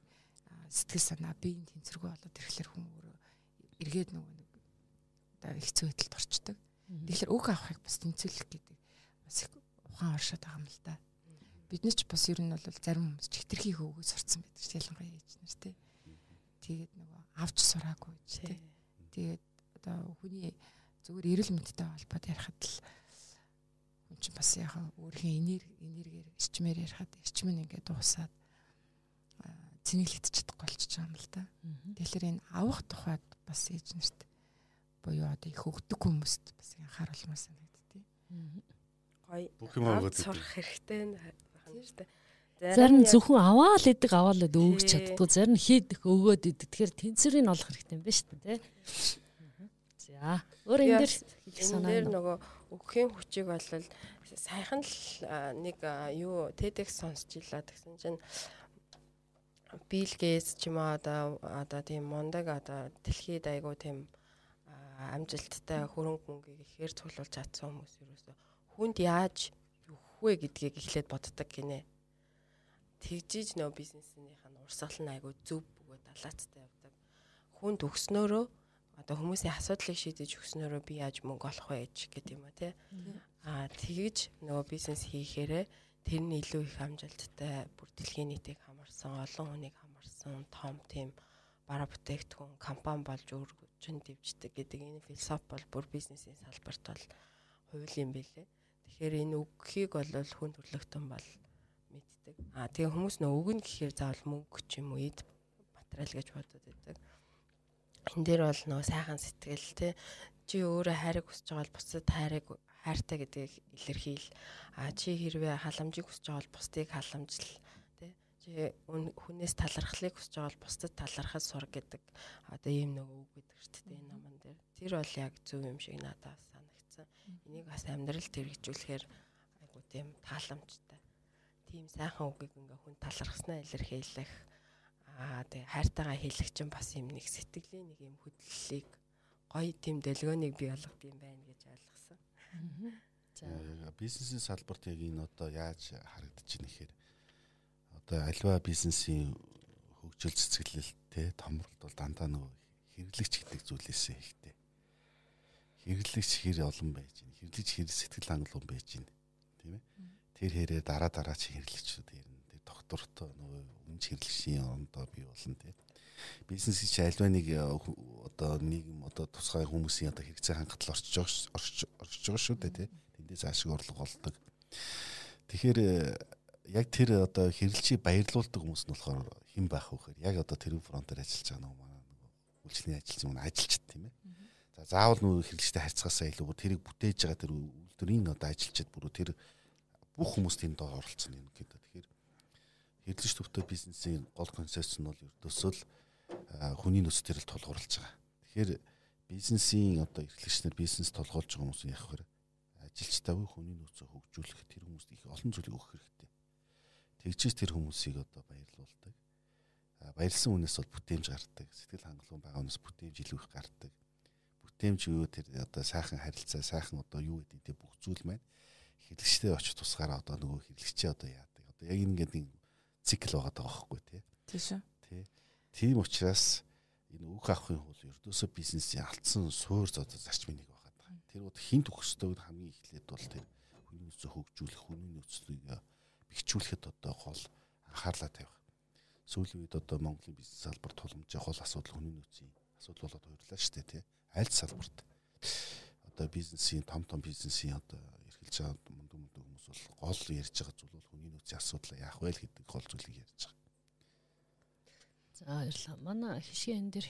Speaker 2: сэтгэл санаа биеийн тэнцвэргүй болоод ирэхлээр хүн өөрөө эргээд нөгөө хэцүү байдалд орчдөг. Тэгэхээр үг авахыг бас тэнцвэрлэх гэдэг бас их ухаан оршоод байгаа юм л да. Бид нар ч бас ер нь бол зарим хүмүүс чигтэрхий хөөгөөс сурцсан байдаг ч ялангуяа ээж нар тий. Тэгээд нөгөө авч сураагүй ч тий. Тэгээд одоо хүний зүгээр эрүүл мэндтэй холбоод ярихад л хүн чинь бас яг өөрхийн энерги энергиэр эрчмээр ярихад эрчим нь ингээд дуусаад цэнэглэгдэж чадахгүй болчихж байгаа юм л да. Тэгэхээр энэ авах тухайд бас ээж нарт буюу одоо их өгдөг хүмүүст бас анхааруулмаар санагдтыг.
Speaker 5: Гоё.
Speaker 1: Бүх юм аваад
Speaker 5: сурах хэрэгтэй байх юм шүү дээ.
Speaker 4: Зарим зөвхөн аваал идэг аваал идэг өгч чаддгүй зарим хийдэх өгөөд идэг. Тэгэхээр тэнцвэрийг олох хэрэгтэй юм байна шүү дээ. За өөр энэ дэр
Speaker 5: хэлэх санаа энэ нөгөө өгөхийн хүчийг бол сайхан л нэг юу TEDx сонсч илаа гэсэн чинь Билл Гейтс ч юм уу одоо одоо тийм мундаг одоо дэлхийд айгу тийм амжилттай хөрөнгө мөнгийг ихээр цуглуулж чадсан хүмүүс ерөөсө хүнд яаж юөх вэ гэдгийг эхлээд боддог гинэ. Тэгжиж нөө бизнесийнх нь урсгал нь айгу зөв бөгөөд далаацтай явдаг. Хүнд өгснөөрөө одоо хүмүүсийн асуудлыг шийдэж өгснөөрөө би яаж мөнгө олох вэ гэдэг юм а тий. Аа тэгж нөгөө бизнес хийхээрээ тэр нь илүү их амжилттай бүр дэлхийн нийтийг хамарсан, олон хүнийг хамарсан том тийм бараа бүтээгдэхүүн компани болж өргөжин дэвждэг гэдэг энэ философи бол бүр бизнесийн салбарт бол хувил юм билээ. Тэгэхээр энэ үгхийг бол хүн төрлөختөн бол мэддэг. Аа тэгээ хүмүүс нөө үгэн гэхээр заавал мөнгө ч юм уу эд материал гэж бодод байдаг. Энд дээр бол нөө сайхан сэтгэл те чи өөрөө хайрыг хүсэж байгаа бол бусдад хайрыг хайртай гэдгийг илэрхийл. А чи хэрвээ халамжийг хүсэж байгаа бол бусдыг халамжлал. Чи хүнээс талархлыг хүсэж байгаа бол бусдад талархаж сур гэдэг одоо ийм нэг үг гэдэг шүү дээ энэ номон дээр. Тэр бол яг зөв юм шиг надад санагдсан. Энийг бас амьдралд хэрэгжүүлэхээр айгу тийм тааламжтай. Тийм сайхан үгийг ингээ хүн талархснаа илэрхийлэх аа тэгээ хайртайгаа хэлэх чинь бас юм нэг сэтгэлийн нэг юм хөдлөлийг гоё тийм дэлгөөнийг бий болгох юм байна гэж ойлгосон.
Speaker 1: За бизнесийн салбарт яг энэ одоо яаж харагдаж байна гэхээр одоо альва бизнесийн хөгжил цэцгэлэлт те томролт бол дандаа нөгөө хэрэглэгч гэдэг зүйлээсээ ихтэй. Хэрэглэгч хэр олон байж байна. Хэрэглэгч хэр сэтгэл хангалуун байж байна. Тийм ээ. Тэр хэрэг дараа дараа чи хэрэглэгчүүд ирнэ. Тэр доктортой нөгөө өмнө хэрэглэгчийн орондоо бий болно тийм бизнесийн чи альва нэг э, одоо нийгэм одоо тусгай хүмүүсийн одоо хэрэгцээ хангалтал орчиж орчиж байгаа шүү дээ тий. Тэндээс ашиг орлого олдог. Тэгэхээр э, яг тэр одоо хэрэглэлчийг баярлуулдаг хүмүүс нь болохоор хэн байх вэ гэхээр яг одоо тэр фронтоор ажиллаж байгаа нөгөө манай нөгөө үйлчлэлийн ажилчин хүн ажилчид тийм ээ. За заавал нөгөө хэрэглэгчтэй харьцаасаа илүү тэрийг бүтээж байгаа тэр үйлдвэрийн одоо ажилчид бүрөө тэр бүх хүмүүс тэнд оролцсон юм гэдэг. Тэгэхээр хэрэглэгч төвтэй бизнесийн гол концепц нь бол ердөөсөө л хүний нөөц төрөл тулгуурлаж байгаа. Тэгэхээр бизнесийн одоо эрхлэгч нар бизнес толгоолж байгаа хүмүүс яг хэрэг ажилчтай буй хүний нөөцөө хөгжүүлэх тэр хүмүүст их олон зүйлийг өгөх хэрэгтэй. Тэгжээс тэр хүмүүсийг одоо баярлуулдаг. Баярлсан хүнээс бол бүтээмж гардаг. Сэтгэл хангалуун байгаа хүнээс бүтээмж илүү их гардаг. Бүтээмж юу тэр одоо сайхан харилцаа, сайхан одоо юу гэдэг те бүх зүйл маань хэрэглэгчтэй очиж тусгаараа одоо нөгөө хэрэглэгчээ одоо яадаг. Одоо яг ингээд нэг цикл байгаа даа байхгүй тий.
Speaker 2: Тийм шүү.
Speaker 1: Тийм учраас энэ үг авахын хул ердөөсөө бизнесийн алдсан суур зодод зарчмын нэг байгаа. Тэр бол хин төгсдөөд хамгийн эхлээд бол тэр хүний нөөцөө хөгжүүлэх, хүний нөөцлийг бэхжүүлэхэд одоо гол анхаарлаа тавих. Сүүлийн үед одоо Монголын бизнес салбар тулгамжийн гол асуудал хүний нөөцийн асуудал болоод хувирлаа шүү дээ тий. Аль салбарт одоо бизнесийн том том бизнесийн одоо эрхэлж байгаа мундаг мундаг хүмүүс бол гол ярьж байгаа зүйл бол хүний нөөцийн асуудал яах вэ гэдэг гол зүйлийг ярьж байгаа.
Speaker 4: За баярлалаа. Манай хишгийн энэ дэр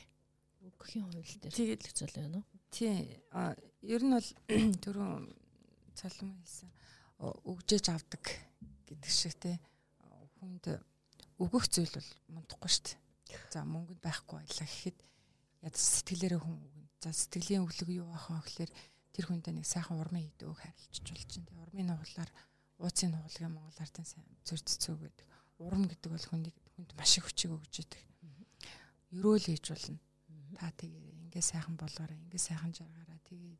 Speaker 4: өгөхийн хууль дээр
Speaker 2: тэгээд
Speaker 4: зөл байна уу?
Speaker 2: Тий. А ер нь бол түрүүн цалин хэлсэн өгжээж авдаг гэдэг шиг те хүнд өгөх зүйл бол мундахгүй шүү дээ. За мөнгөнд байхгүй байлаа гэхэд яд сэтгэлээрээ хүн өгнө. За сэтгэлийн өглөг юу байх вэ гэхээр тэр хүндээ нэг сайхан урмын идэв харилцаж болж чинь. Тэ урмын нугалаар ууцын нугалгийн Монгол ардын сайн зөрццөө гэдэг. Урам гэдэг бол хүнийг хүнд маш их хүчийг өгж идэг ерөөл хийж болно. Та тэгээ ингээ сайхан болгоорой, ингээ сайхан жаргаараа тэгээ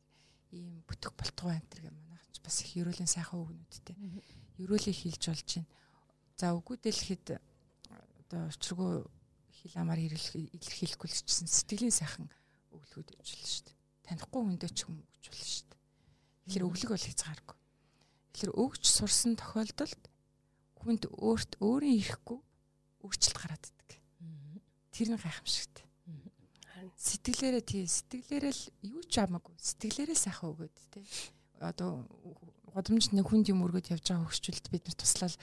Speaker 2: ийм бүтэх болтгоо амтэр гэх манайх бас их ерөөлийн сайхан үгнүүдтэй. Ерөөлийг хийлж болж байна. За үгүйдэлхэд одоо учиргүй хил амаар илэрхийлэхгүй л чсэн сэтгэлийн сайхан өглөхөд болно шүү дээ. Танихгүй хүндээ ч юм өгч болно шүү дээ. Тэгэхээр өглөг бол хязгааргүй. Тэгэхээр өгч сурсан тохиолдолд хүнд өөрт өөрийн ирэхгүй өөрчлөлт гараад тэр нь гайхамшигт. Сэтгэлээрээ тий сэтгэлээрээ л юу ч амаагүй. Сэтгэлээрээ сайхан өгөөд тий. Одоо годомж нэг хүнд юм өргөд явж байгаа хөвгчүүлд бид нар туслал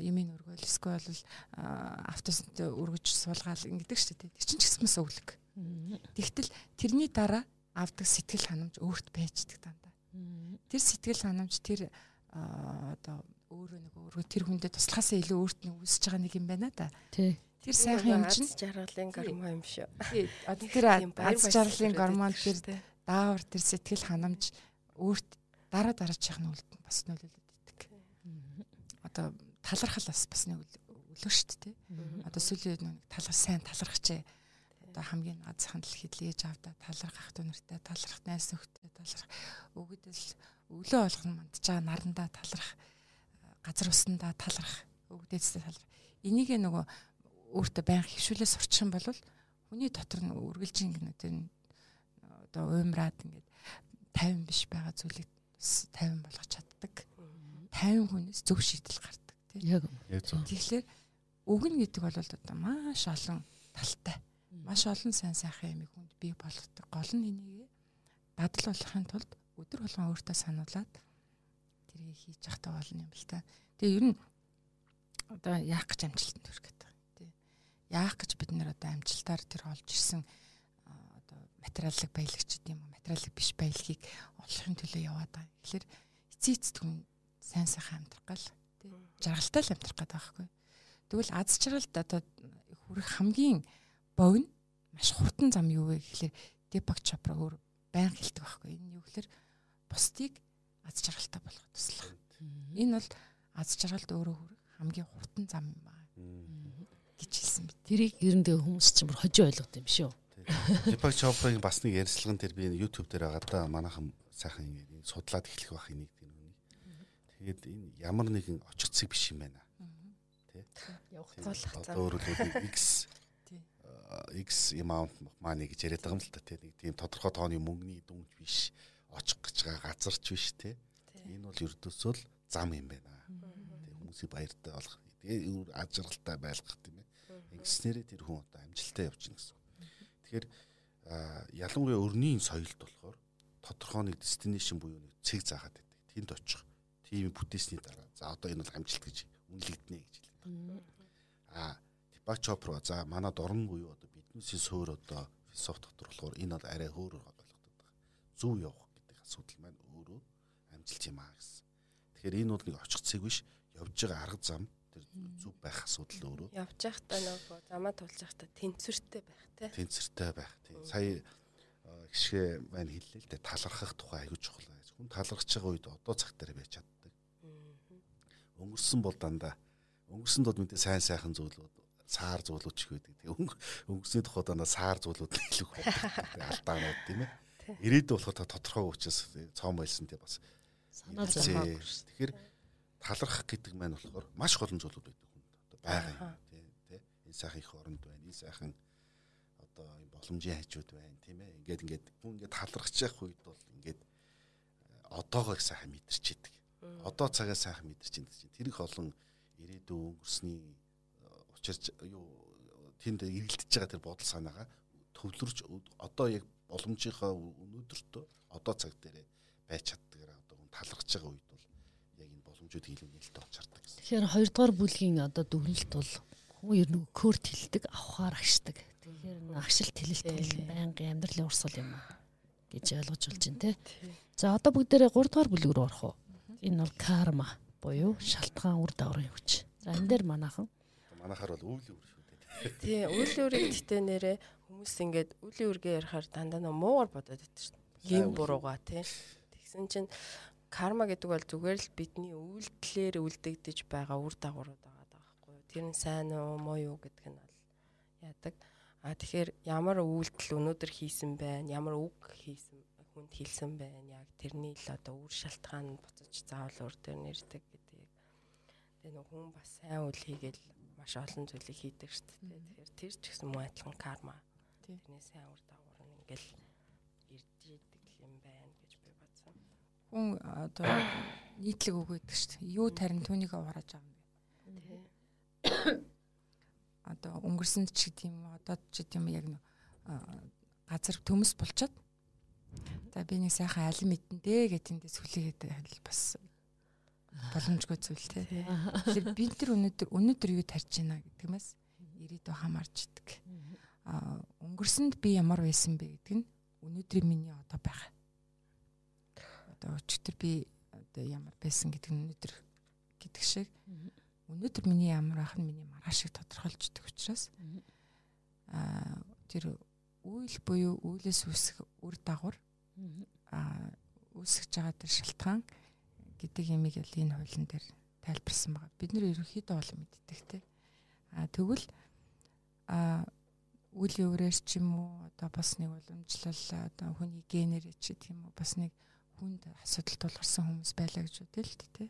Speaker 2: юмын өргөөл эсвэл бол автоснд өргөж суулгаал ингэдэг шүү дээ. Тэр чинь ч гэсэн бас өвлөг. Тэгтэл тэрний дараа авдаг сэтгэл ханамж өөрт байждаг дандаа. Тэр сэтгэл ханамж тэр одоо өөрөө нэг өөрөө тэр хүндэд туслахаасаа илүү өөрт нь үүсэж байгаа нэг юм байна да.
Speaker 4: Тий.
Speaker 2: Тэр сайхан юм чинь
Speaker 5: жаргалын гормон юм шүү.
Speaker 2: Тий. Одоо тэр аз жаргалын гормон тэр даавар тэр сэтгэл ханамж өөрт дараа дараачих нь үлдэн бас нөлөөлөд идэг. Одоо талархал бас бас нэг өлөө шүү дээ. Одоо сүүлийн нэг талар сайн талархчээ одоо хамгийн азхан дэлхийд л ээж авда талархах дүнэртэй талархах найс нөхдөд талархах. Өгдөл өглөө болгон мандж байгаа нарандаа талархах газар усандаа талархах өгдөөстэй талархах. Энийг нөгөө өөртөө баян хөвшүүлээ сурчих юм бол хүний дотор нь үргэлжийн гинүүдэн одоо уймраад ингээд 50 биш байгаа зүйлийг 50 болгож чаддаг. 50 хүнээс зөв шийдэл гардаг
Speaker 4: тийм яг
Speaker 2: тэгэхээр өгнө гэдэг бол одоо маш олон талтай. Маш олон сайн сайхан юмыг хүнд бий болгодог. Гол нь энийг дадал болохын тулд өдөр болгон өөртөө сануулад тэрийг хийж явахтаа болно юм л та. Тэгээ ер нь одоо яах гэж амжилтанд хүрэх гэдэг тий. Яах гэж бид нэр одоо амжилтаар тэр олж ирсэн одоо материалыг баялагч гэдэг юм уу материалыг биш баялагийг олохын төлөө яваад байгаа. Тэгэхээр эцээ эцэд хүн сайн сайхан амьдрах гал тий. Жаргалтай л амьдрах гэдэг байхгүй. Тэгвэл аз жаргалд одоо хүрэх хамгийн богино маш хурдан зам юу вэ гэхэлэр Deepak Chopra өөр байн хэлдэг байхгүй. Энэ юу гэхэлэр бусдыг аз жаргалтай болгох туслах. Энэ бол аз жаргалд өөрөө хүрэх хамгийн хурдан зам юм байна гэж хэлсэн би.
Speaker 4: Тэрийг эрэндээ хүмүүс ч юм хожи ойлгоод юм шүү.
Speaker 1: Deepak Chopra-гийн бас нэг ярилцлаган дээр би YouTube дээр байгаа да манайхан сайхан ингэ судлаад эхлэх байх энийг тийм үнийг. Тэгээд энэ ямар нэгэн очирцэг биш юм байна. Тэ?
Speaker 5: Явах
Speaker 1: зам. Өөрөлдөө X X amount money гэж яриад байгаа юм л та тийм нэг тийм тодорхой тооны мөнгөний дүнж биш очих гэж байгаа газарч биш те. Энэ бол ердөөсөө л зам юм байна. Тэг хүмүүсийг баяртай болгох. Тэгээ ажиргалтай байлгах тийм ээ. Ингэснээрээ тэр хүн одоо амжилттай явчихна гэсэн. Тэгэхээр ялангуяа өрнийн соёлд болохоор тодорхой нэг destination буюу нэг цэг заагаад байдаг. Тэнд очих. Тийм бүтээсний дараа за одоо энэ бол амжилт гэж үнэлэгдэнэ гэж хэлдэг. Аа Deepak Chopra за манад орн буюу одоо биднээсийн суур одоо философи дотор болохоор энэ бол арай хөөр ойлгогддог. Зөв явах асуудал маань өөрөө амжилт юм аа гэсэн. Тэгэхээр энэ бол нэг очих цэг биш явж байгаа арга зам тэр зүв байх асуудал өөрөө.
Speaker 5: Явж байхдаа нөгөө замаа тулж байхдаа тэнцвэртэй байх тий.
Speaker 1: Тэнцвэртэй байх тий. Сая гişгэ маань хэллээ л дээ талархах тухай аягүй чухал байж. Хүн талархаж байгаа үед одоо цаг дээр байж чаддаг. Өнгөрсөн бол дандаа өнгөрсөн дод мэдээ сайн сайхан зүйлүүд саар зүйлүүд ч их байдаг. Тэгээ өнгөрсний тухай дандаа саар зүйлүүд илүү байдаг. Алдаанууд тийм ээ. Ирээдүйд болохоор та тодорхой учраас цоон байлсан те бас
Speaker 4: санаа зовоо.
Speaker 1: Тэгэхээр талархах гэдэг маань болохоор маш олон зүйлүүд байдаг хүн. Байгаа юм тий, тий. Энэ сайхан их оронд байна. Энэ сайхан одоо юм боломжийн хажууд байна, тийм ээ. Ингээд ингээд хүн ингээд талархаж явах үед бол ингээд одоогоо их сайхан мэдэрчээдэг. Одоо цагаа сайхан мэдэрч байна чинь тэр их олон ирээдүйн өнгөрсний учирч юу тэнд эргэлдэж байгаа тэр бодол санаагаа төвлөрч одоо яг боломжийнхаа өнөөдөртөө одоо цаг дээрээ байж чаддагаараа одоо хүн талархаж байгаа үед бол нээлттэй болж хардаг гэсэн.
Speaker 4: Тэгэхээр хоёрдугаар бүлгийн одоо дүгнэлт бол хүн ер нь körт хилдэг, авахаар агшдаг. Тэгэхээр агшилт хэлэлт бол байнгын амьдралын урсгал юм гэж ойлгож болж байна те. За одоо бүгдээрээ 3 дугаар бүлэг рүү орох уу? Энэ бол карма буюу шалтгаан үр дагаврын хүч. За энэ дээр манайхан
Speaker 1: манайхаар бол үйл үр шүү дээ.
Speaker 5: Тий, үйл үрийг гэтээ нэрээ хүмүүс ингээд үлийн үргээ ярихаар дандаа нөө муугар бодоод байдаг шүү дээ. Юм бурууга тий. Тэгсэн чинь карма гэдэг бол зүгээр л бидний үйлдэлээр үлдэгдэж байгаа үр дагаврууд байгаа байхгүй юу. Тэр нь сайн уу муу юу гэдэг нь бол яадаг. А тэгэхээр ямар үйлдэл өнөөдөр хийсэн байна, ямар үг хийсэн хүнд хэлсэн байна. Яг тэрний л одоо үр шалтгаан буцаж заавал өөр төр нэрдэг гэдэг. Тэгээ нэг хүн бас сайн үйл хийгээл маш олон зүйлийг хийдэг шүү дээ. Тэгэхээр тэр ч гэсэн муу адилхан карма. Тэрний сайн үр дагавар нь ингээл ирж идэг юм байна гэж би бодсон.
Speaker 2: Хүн одоо нийтлэг гэдэг шүү дээ. Юу тарин түүнийг байгаа юм бэ? Одоо өнгөрсөнд ч гэдэм юм одоо ч гэдэм яг нэг газар төмс болчиход За би нэг сайхан алин мэдэн дээ гэдэг эндээс хүлээгээд бас боломжгүй зүйл те. Тэгэхээр бид нар өнөөдөр өнөөдөр юу тарьж байна гэдгмээс ирээдүйд хамаарч идэг. А өнгөрсөнд би ямар байсан бэ гэдэг нь өнөөдрийн миний одоо байгаа. Одоо өчигдөр би одоо ямар байсан гэдэг нь өнөөдөр гэдэг шиг өнөөдөр миний ямар ах нь миний маргаашийг тодорхойлж идэг учраас а тэр үйл буюу үйлээс үсэх үр дагавар а үүсгэж байгаа тэр шалтгаан гэдэг ямиг л энэ хуулийн дээр тайлбарсан байгаа. Бид нэр ерөнхийдөө бол мэддэг те. А тэгвэл а үлийн өрөөс ч юм уу одоо бас нэг уламжлал одоо хүний генер ч юм уу бас нэг хүнд асуудал тулгарсан хүмүүс байлаа гэж үтэй л те.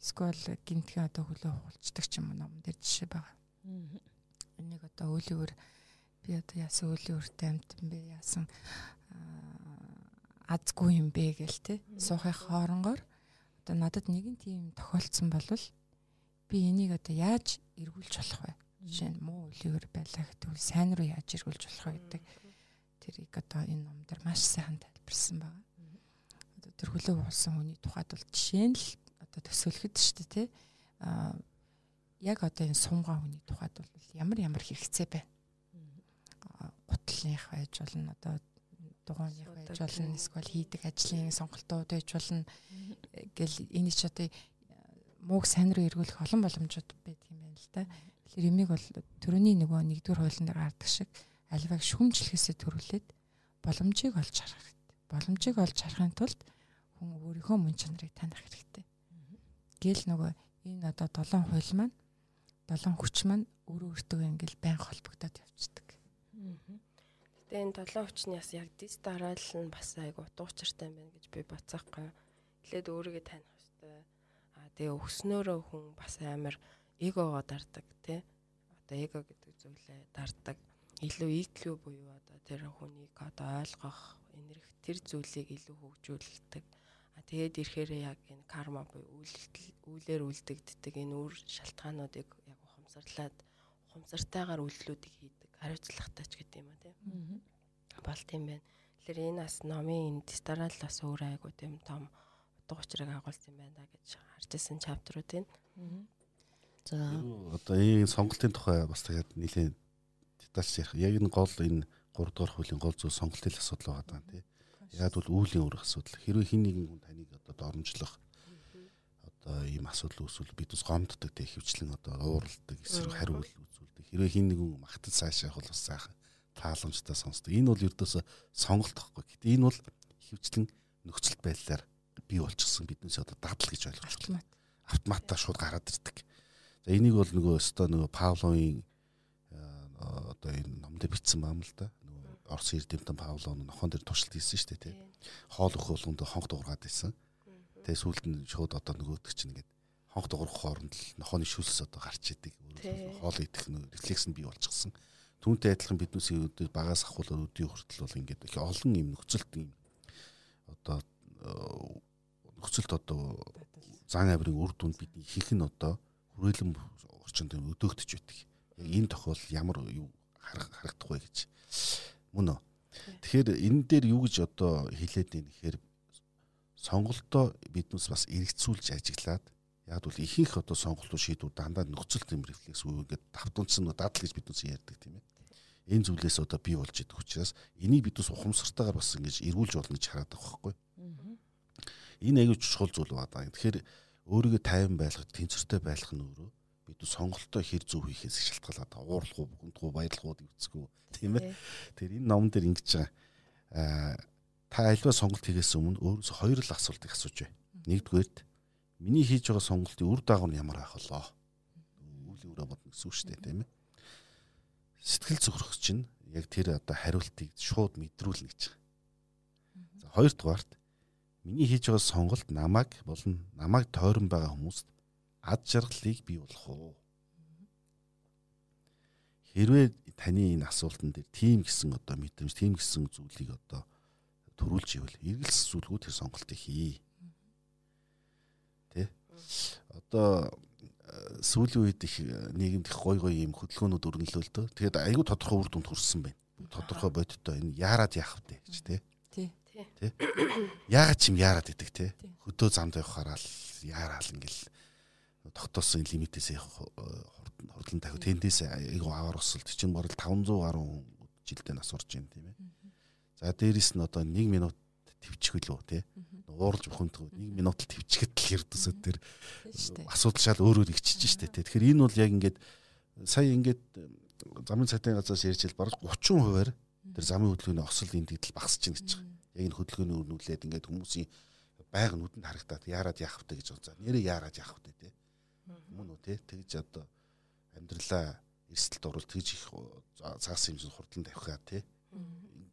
Speaker 2: Эсвэл гинтгийн одоо хөлөө хулцдаг ч юм уу ном дээр жишээ байгаа. Энийг одоо өр би одоо яасан өртөө амтан бэ яасан азгүй юм бэ гэл те. Суухын хооронгоор одоо надад нэгэн тийм тохиолдсон болвол би энийг одоо яаж эргүүлж болох вэ? Жишээ нь муу үлээр байлаа гэдэг сайн руу яаж эргүүлж болох вэ гэдэг тэрийг одоо энэ ном дээр маш сайхан тайлбарсан байгаа. Одоо тэр хөлөө уулсан хүний тухайд бол жишээ нь л одоо төсөөлөхөд шүү дээ тий. Аа яг одоо энэ сумгаа хүний тухайд бол ямар ямар хэрэгцээ байна. Гутлынх байж болно одоо дугуйных байж болно эсвэл хийдэг ажлын сонголтууд байж болно гэл энэ ч одоо мууг сайн руу эргүүлэх олон боломжууд байдаг юм байна л да. Тэгэхээр эмийг бол төрөний нөгөө нэгдүгээр хуулийн дээр гардаг шиг альваг шүмжлэхээсээ төрүүлээд боломжийг олж харах хэрэгтэй. Боломжийг олж харахын тулд хүн өөрийнхөө мөн чанарыг таних хэрэгтэй. Гэл нөгөө энэ одоо долоон хууль маань долоон хүч маань өөрөө өөртөө ингээл байнга холбогдоод явцдаг.
Speaker 5: Тэгээ энэ долоон хүчний бас яг дис дараал нь бас айгу дуучиртай юм байна гэж би бацаахгүй. Эхлээд өөрийгөө таних хэрэгтэй. Аа тэгээ өснөөрөө хүн бас амар эгогоо дардаг тий. Одоо эго гэдэг зүйлээ дардаг. Илүү EQ буюу одоо тэр хүнийг одоо ойлгох, энерги тэр зүйлийг илүү хөгжүүлдэг. Тэгээд ирэхээр яг энэ карма буюу үйлдэл үйлээр үлдэгддэг энэ үр шалтгаануудыг яг ухамсарлаад ухамсартайгаар үйлдэлүүдийг хийдэг хариуцлагатай ч гэдэг юм а тийм болт юм байна. Тэгэхээр энэ бас номын энэ дистарал бас өөр айгуу тийм том утга учирыг агуулсан юм байна гэж харж ирсэн чаптрууд энэ.
Speaker 1: За одоо энэ сонголтын тухай бас тэгээд нэлийн детальч ярих. Яг энэ гол энэ 3 дугаар хуулийн гол зүйл сонголтын асуудал байгаа даа тий. Яг бол үүлийн өр асуудал. Хэрвээ хин нэгэн хүн таныг одоо доромжлох одоо ийм асуудал үүсвэл бид бас гомддог тэг хөвчлэн одоо уурладаг эсрэг хариул үзүүлдэг. Хэрвээ хин нэгэн магтад цаашаа явах бол бас сайхан тааламжтай сонсдог. Энэ бол ердөөсө сонголт гэхгүй. Гэтэ энэ бол хөвчлэн нөхцөл байдлаар бий болчихсон биднээс одоо дадал гэж ойлгож байна. Автоматта шууд гараад ирдэг. За энийг бол нөгөө өстой нөгөө Павловын э, одоо энэ номдө бичсэн юм л да. Орос эрдэмтэн Павлов нохон дээр туршилт хийсэн шүү дээ тий. Хоол өх болгонд хонх дуургаад байсан. Тэгээ сүүлд нь шууд одоо нөгөөдөг чинь ингээд хонх дуурах хооронд л нохооны шүлс одоо гарч идэг. Хоол идэх рефлекс нь бий болчихсон түүнтэй адилхан биднээс өдөр багаас ахвал өдний хүртэл бол ингээд их олон юм нөхцөлт юм одоо нөхцөлт одоо зан авирын үр дүнд бидний хийх нь одоо хүрээлэн орчинд өдөөгдөж байдаг. Яг энэ тохиол ямар юу харагдах вэ гэж мөн үү. Тэгэхээр энэ дээр юу гэж одоо хэлээд байна гэхээр сонголтоо биднээс бас эргэцүүлж ажиглаад яг бол ихэнх одоо сонголтууд шийдвэр дандаа нөхцөл юм рефлекс үү ингээд давтанцсан дадал гэж биднээс ярьдаг тийм ээ энэ зүйлээс одоо бий болж идэх учраас энийг бид бас ухамсартайгаар бас ингэж эргүүлж болно гэж хараад байгаа байхгүй. Энэ аягүй чухал зүйл байна. Тэгэхээр өөрийгөө тайван байлгах, тэнцвэртэй байлгах нь өөрөө бид сонголтоо хэр зөв хийхээс шалтгаалаад уурлах уу, бүхэнтгүү баярлахууд эвцэхгүй тийм ээ. Тэгэхээр энэ номон дээр ингэж байгаа та альва сонголт хийхээс өмнө өөрөөсөө хоёр л асуулт их асууж бай. Нэгдүгээрт миний хийж байгаа сонголтын үр дагавар нь ямар ах болоо? Үйл өрөө бодно гэсэн үг шүү дээ, тийм ээ сэтгэл зүрх чинь яг тэр одоо хариултыг шууд мэдрүүлнэ гэж байгаа. За хоёрдугаарт миний хийж байгаа сонголт намайг болон намайг тойрон байгаа хүмүүст ад жаргалыг бий болох уу? Хэрвээ таны энэ асуултан дээр тийм гэсэн одоо мэдрэмж, тийм гэсэн зүйлийг одоо төрүүлж ивэл эргэлс зүйлгүй тэр сонголтыг хий. Тэ? Одоо сүүлийн үед их нийгэмд их гой гой юм хөдөлгөөнүүд өрнөлөөлтөө. Тэгээд айгүй тодорхой үр дүнд хүрсэн байна. Тодорхой бодиттой энэ яарад яах вэ гэж тий.
Speaker 2: Тий.
Speaker 1: Тий. Яагаад ч юм яарад идэг тий. Хөдөө замд явахаараа л яараал ингээл тогтоосон лимитээс хурдан тавих тэндээс айгу аваар усалт чинь бараг 500 гаруй хүн жилдээ нас урж байна тийм ээ. За дээрэс нь одоо 1 минут твчих үлөө тий. Уурж бухимдах 1 минут л твчихэд л ердөөсөө тэр асуудал шал өөрөөр игчиж штэ тий. Тэгэхээр энэ бол яг ингээд сая ингээд замын цайтын газраас ярьж ил бараг 30% тэр замын хөдөлгөөний осол энд идэл багасч байна гэж байгаа. Яг энэ хөдөлгөөний өрнүүлээд ингээд хүмүүсийн байга нүдэнд харагдаад яарад яах вэ гэж бодзаа. Нэрээ яарад яах вэ тий. Мөн үү тий. Тэгж одоо амьдралаа эрсдэлд оруулалт тэгж их цаасан юм шиг хурдан тавихаа тий.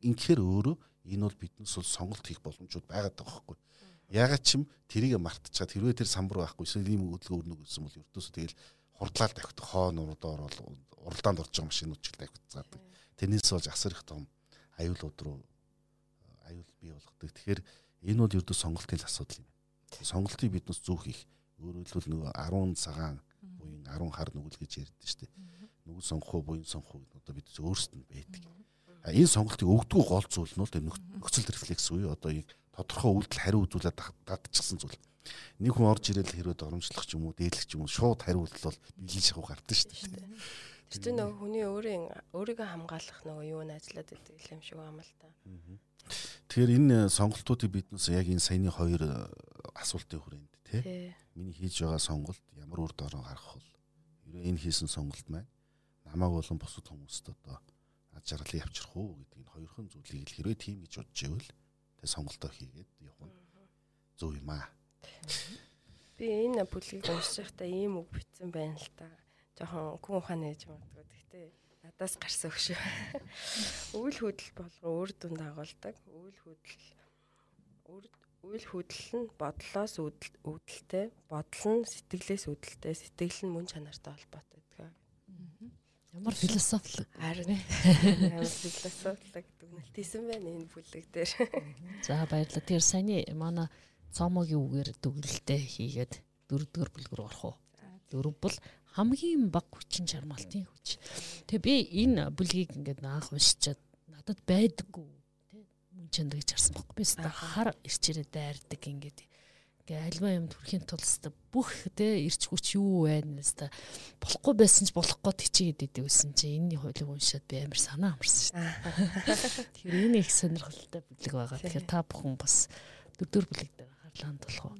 Speaker 1: Инхээр өөрөө энэ бол биднес бол сонголт хийх боломжууд байгаад байгаа байхгүй. Ягаад ч юм тэрийг мартчихад хэрвээ тэр самбар байхгүй эсвэл ийм хөдөлгөөн өрнөг гэсэн бол ердөөсөө тэгэл хурдлаар тавьдаг хоон урдаар бол уралдаанд орж байгаа машинууд ч тавьцаадаг. Тэрнээс болж асар их том аюулууд руу аюул бий болгодог. Тэгэхээр энэ бол ердөө сонголтын асуудал юм. Сонголтыг биднес зүүх их. Өөрөөр хэлбэл нөгөө 10 цагаан буюу 10 хар нүгэл гэж ярьдэн шүү дээ. Нүгэл сонгох уу, буян сонгох уу одоо бид өөрсдөд нь байдаг. Энэ сонголтыг өгдөг гол зүйл нь бол нөхцөл рефлекс үе одоо яг тодорхой үйлдэл хариу үзүүлээд дадчихсан зүйл. Нэг хүн орж ирэл хэрвээ доромжлох ч юм уу, дээдлэх ч юм уу шууд хариу үйлдэл бол биелэн шахуу гардаг шүү дээ.
Speaker 5: Тэр чинь нөгөө хүний өөрийн өөрийгөө хамгаалах нөгөө юу н ажиллаад байдаг юм шиг байна л та.
Speaker 1: Тэгэхээр энэ сонголтуудыг биднээс яг энэ саяны хоёр асуултын хүрээнд тий. Миний хийж байгаа сонголт ямар үр дороо гарах вэ? Ерөө энэ хийсэн сонголт маань намайг болон бусад хүмүүст одоо ад жаргалыг авчрах уу гэдэг энэ хоёрхан зүйлийг л хэрвээ тийм гэж бодож ивэл тэг сонголтоо хийгээд явах нь зөв юм аа.
Speaker 5: Би энэ бүлгийг уншиж байхдаа ийм үг бичсэн байна л та. Жохон хүн ухааны гэж магадгүй. Гэхдээ надаас гарсан өгш. Үйл хөдлөл болго өөр дүнд агуулдаг. Үйл хөдлөл үйл хөдлөл нь бодлоос үүдэлтэй, бодол нь сэтгэлээс үүдэлтэй, сэтгэл нь мөн чанартай холбоотой гэдэг.
Speaker 4: Ямар философи
Speaker 5: харин ямар философи гэдэг нь тийсэн байна энэ бүлэг дээр.
Speaker 4: За баярлалаа. Тэр саяны манай цомогийн үгээр дүгэлтэй хийгээд дөрөвдүгээр бүлэг рүү орох уу? Дөрөв бол хамгийн бага хүчин чармаалтын хүч. Тэгээ би энэ бүлгийг ингээд анх уншичаад надад байдаггүй мөн чанд гэж харсан байхгүй. Би хар ирчээрээ дайрдаг ингээд ингээ альва юмд хүрэхин тулд бүх те ирч хүч юу байна нэстэ болохгүй байсан ч болох гээд хичээгээд идэв гэсэн чи энэний хуулийг уншаад би амар санаа амарсан шүү дээ. Тэгэхээр энэ их сонирхолтой бүлэг байгаа. Тэгэхээр та бүхэн бас дөрөв бүлэг дээр харлаа хандуулах уу?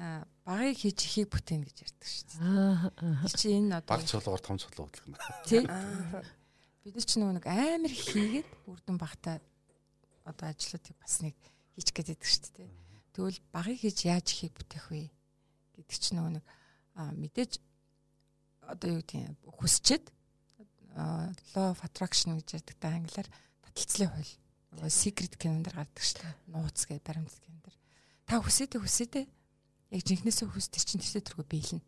Speaker 2: Аа багыг хийж ихийг бүтээн гэж ярьдаг шүү дээ. Чи энэ одоо
Speaker 1: баг чулуугаар том чулуу хөдлөх нь.
Speaker 2: Тий. Бид нар ч нэг амар хийгээд үрдэн багтаа одоо ажлуудыг бас нэг хийчих гээд байдаг шүү дээ. Тэгвэл багыг хийж яаж ихийг бүтээх вэ гэдэг чинь нөгөө нэг мэдээж одоо юу гэдэг хүсчээд law of attraction гэж ярьдаг та англиар таталцлын хууль. Secret calendar гардаг шүү дээ. Нууц гэдэг баримт calendar. Та хүсээдэ хүсээдэ яг жинхнээсээ хүсдэг чинь тэрсээ тэргүй биелнэ.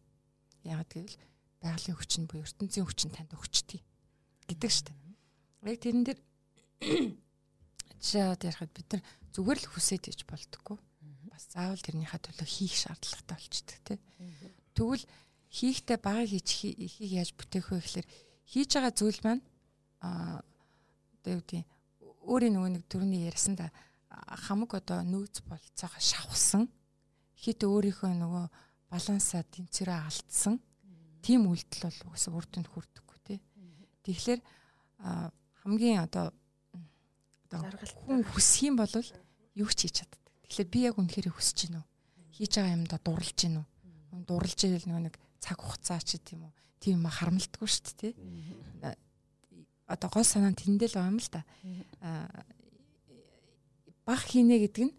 Speaker 2: Яг гэвэл байгалийн хүч нь буюу ертөнцийн хүч нь танд өгчтий гэдэг шүү дээ. Яг тэрэн дээр аваад ярихад бид нар зүгээр л хүсээд иж болдгоо. Бас заавал тэрнийхээ төлөө хийх шаардлагатай болчдөг тий. Тэгвэл хийхдээ багыг хийж ихийг яаж бүтээх вэ гэхээр хийж байгаа зүйл маань аа одоо юу гэдэг өөрийн нөгөө нэг төрөний ярьсан да хамаг одоо нөөц болцоогоо шавхсан. Хит өөрийнхөө нөгөө балансаа тэнцвэрээ алдсан. Тийм үйлдэл бол угсаа үр дүнд хүрдэггүй тий. Тэгэхээр хамгийн одоо одоо хүн хүсэх юм бол юу ч хийж чаддаг. Тэгэхээр би яг үнэхээр хүсэж гинөө. Хийж байгаа юмдаа дурлж гинөө. Дурлж ийл нэг цаг хугацаа ч гэдэм үү. Тийм ма харамлдаггүй шүү дээ, тий. Одоо гол санаа нь тэндэл байгаа юм л да. Аа баг хийнэ гэдэг нь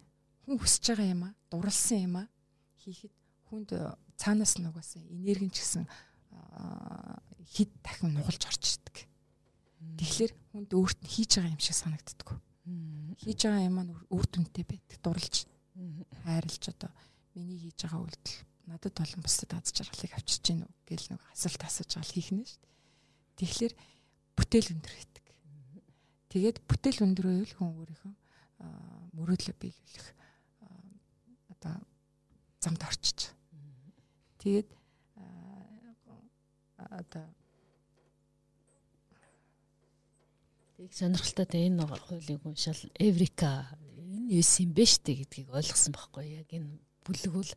Speaker 2: хүн хүсэж байгаа юм а, дурлсан юм а хийхэд хүнд цаанаас нь угаасаа энерги ч гэсэн хэд дахин нугалж орж ирдэг. Тэгэхээр хүнд өөрт нь хийж байгаа юм шиг санагддаг хийж байгаа юм маань үр дүнтэй байдаг дурлж хайрлж одоо миний хийж байгаа үйлдэл надад болон бусдад аз жаргалыг авчирч гин үү гэл нэг асуулт асууж байгаа л хийх нь шүү дээ. Тэгэхээр бүтээл өндөр байдаг. Тэгээд бүтээл өндөр байвал хүн өөрийнхөө мөрөөдлөө биелүүлэх одоо замд орчиж. Тэгээд одоо
Speaker 4: Тэг сонирхолтой энэ хуулийг уншаал Эврика энэ юус юм бэ штэ гэдгийг ойлгосон байхгүй яг энэ бүлэг бол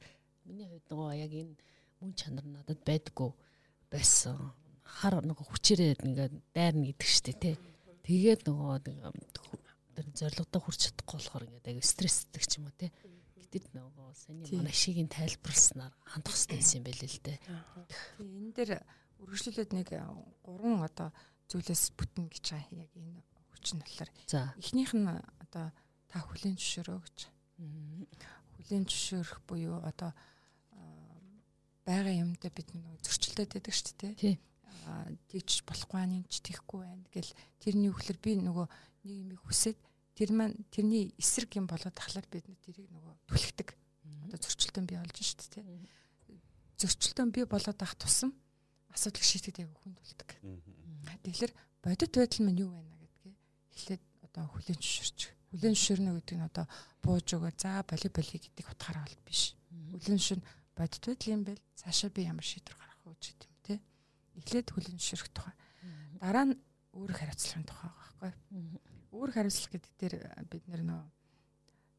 Speaker 4: Миний хувьд нөгөө яг энэ мөн чанар надад байдггүй байсан. Хар нөгөө хүчээрээ ингээд дайрна гэдэг штэ тий. Тэгээд нөгөө тэр зоригтой хүрч чадахгүй болохоор ингээд аяг стресстэй ч юм уу тий. Гэтэл нөгөө саний манай шигийн тайлбарласнаар хандах хэрэгтэй юм байл л.
Speaker 2: Тэгээ энэ дээр үргэлжлүүлээд нэг гурван одоо зүйлээс бүтэн гэж байгаа яг энэ хүч нь болохоор.
Speaker 4: За.
Speaker 2: Эхнийх нь одоо та хүлийн зөвшөөрөө гэж. Хүлийн зөвшөөрөх буюу одоо байгаа юмдаа бид нэг зөрчилдөд байдаг шүү дээ
Speaker 4: тий.
Speaker 2: Аа тэгж болохгүй анинч тийхгүй байна гэл тэрний үхлэр би нөгөө нэг юм хүсээд тэр маань тэрний эсрэг юм болоод тахлаар бид нэг тэрийг нөгөө түлхдэг. Одоо зөрчилдөөн бий болж шүү дээ тий. Зөрчилдөөн бий болоод ах тусам асуудал шийтгэдэг яг хүн тулдаг. Тэгэхээр бодит байдал минь юу байна гэдгээ эхлээд одоо хүлэн зөвшөөрч. Хүлэн зөвшөөрнө гэдэг нь одоо бууж өгөө за боли гэдэг утгаараа бол биш. Хүлэн зөвшөөрн бодит байдал юм бэл цаашаа би ямар шийдвэр гаргах вэ гэдэг юм те. Эхлээд хүлэн зөвшөөрөх тухай. Дараа нь өөрөх хариуцлагын тухай байгаа байхгүй. Өөрөх хариуцлага гэдэг дээр бид нөө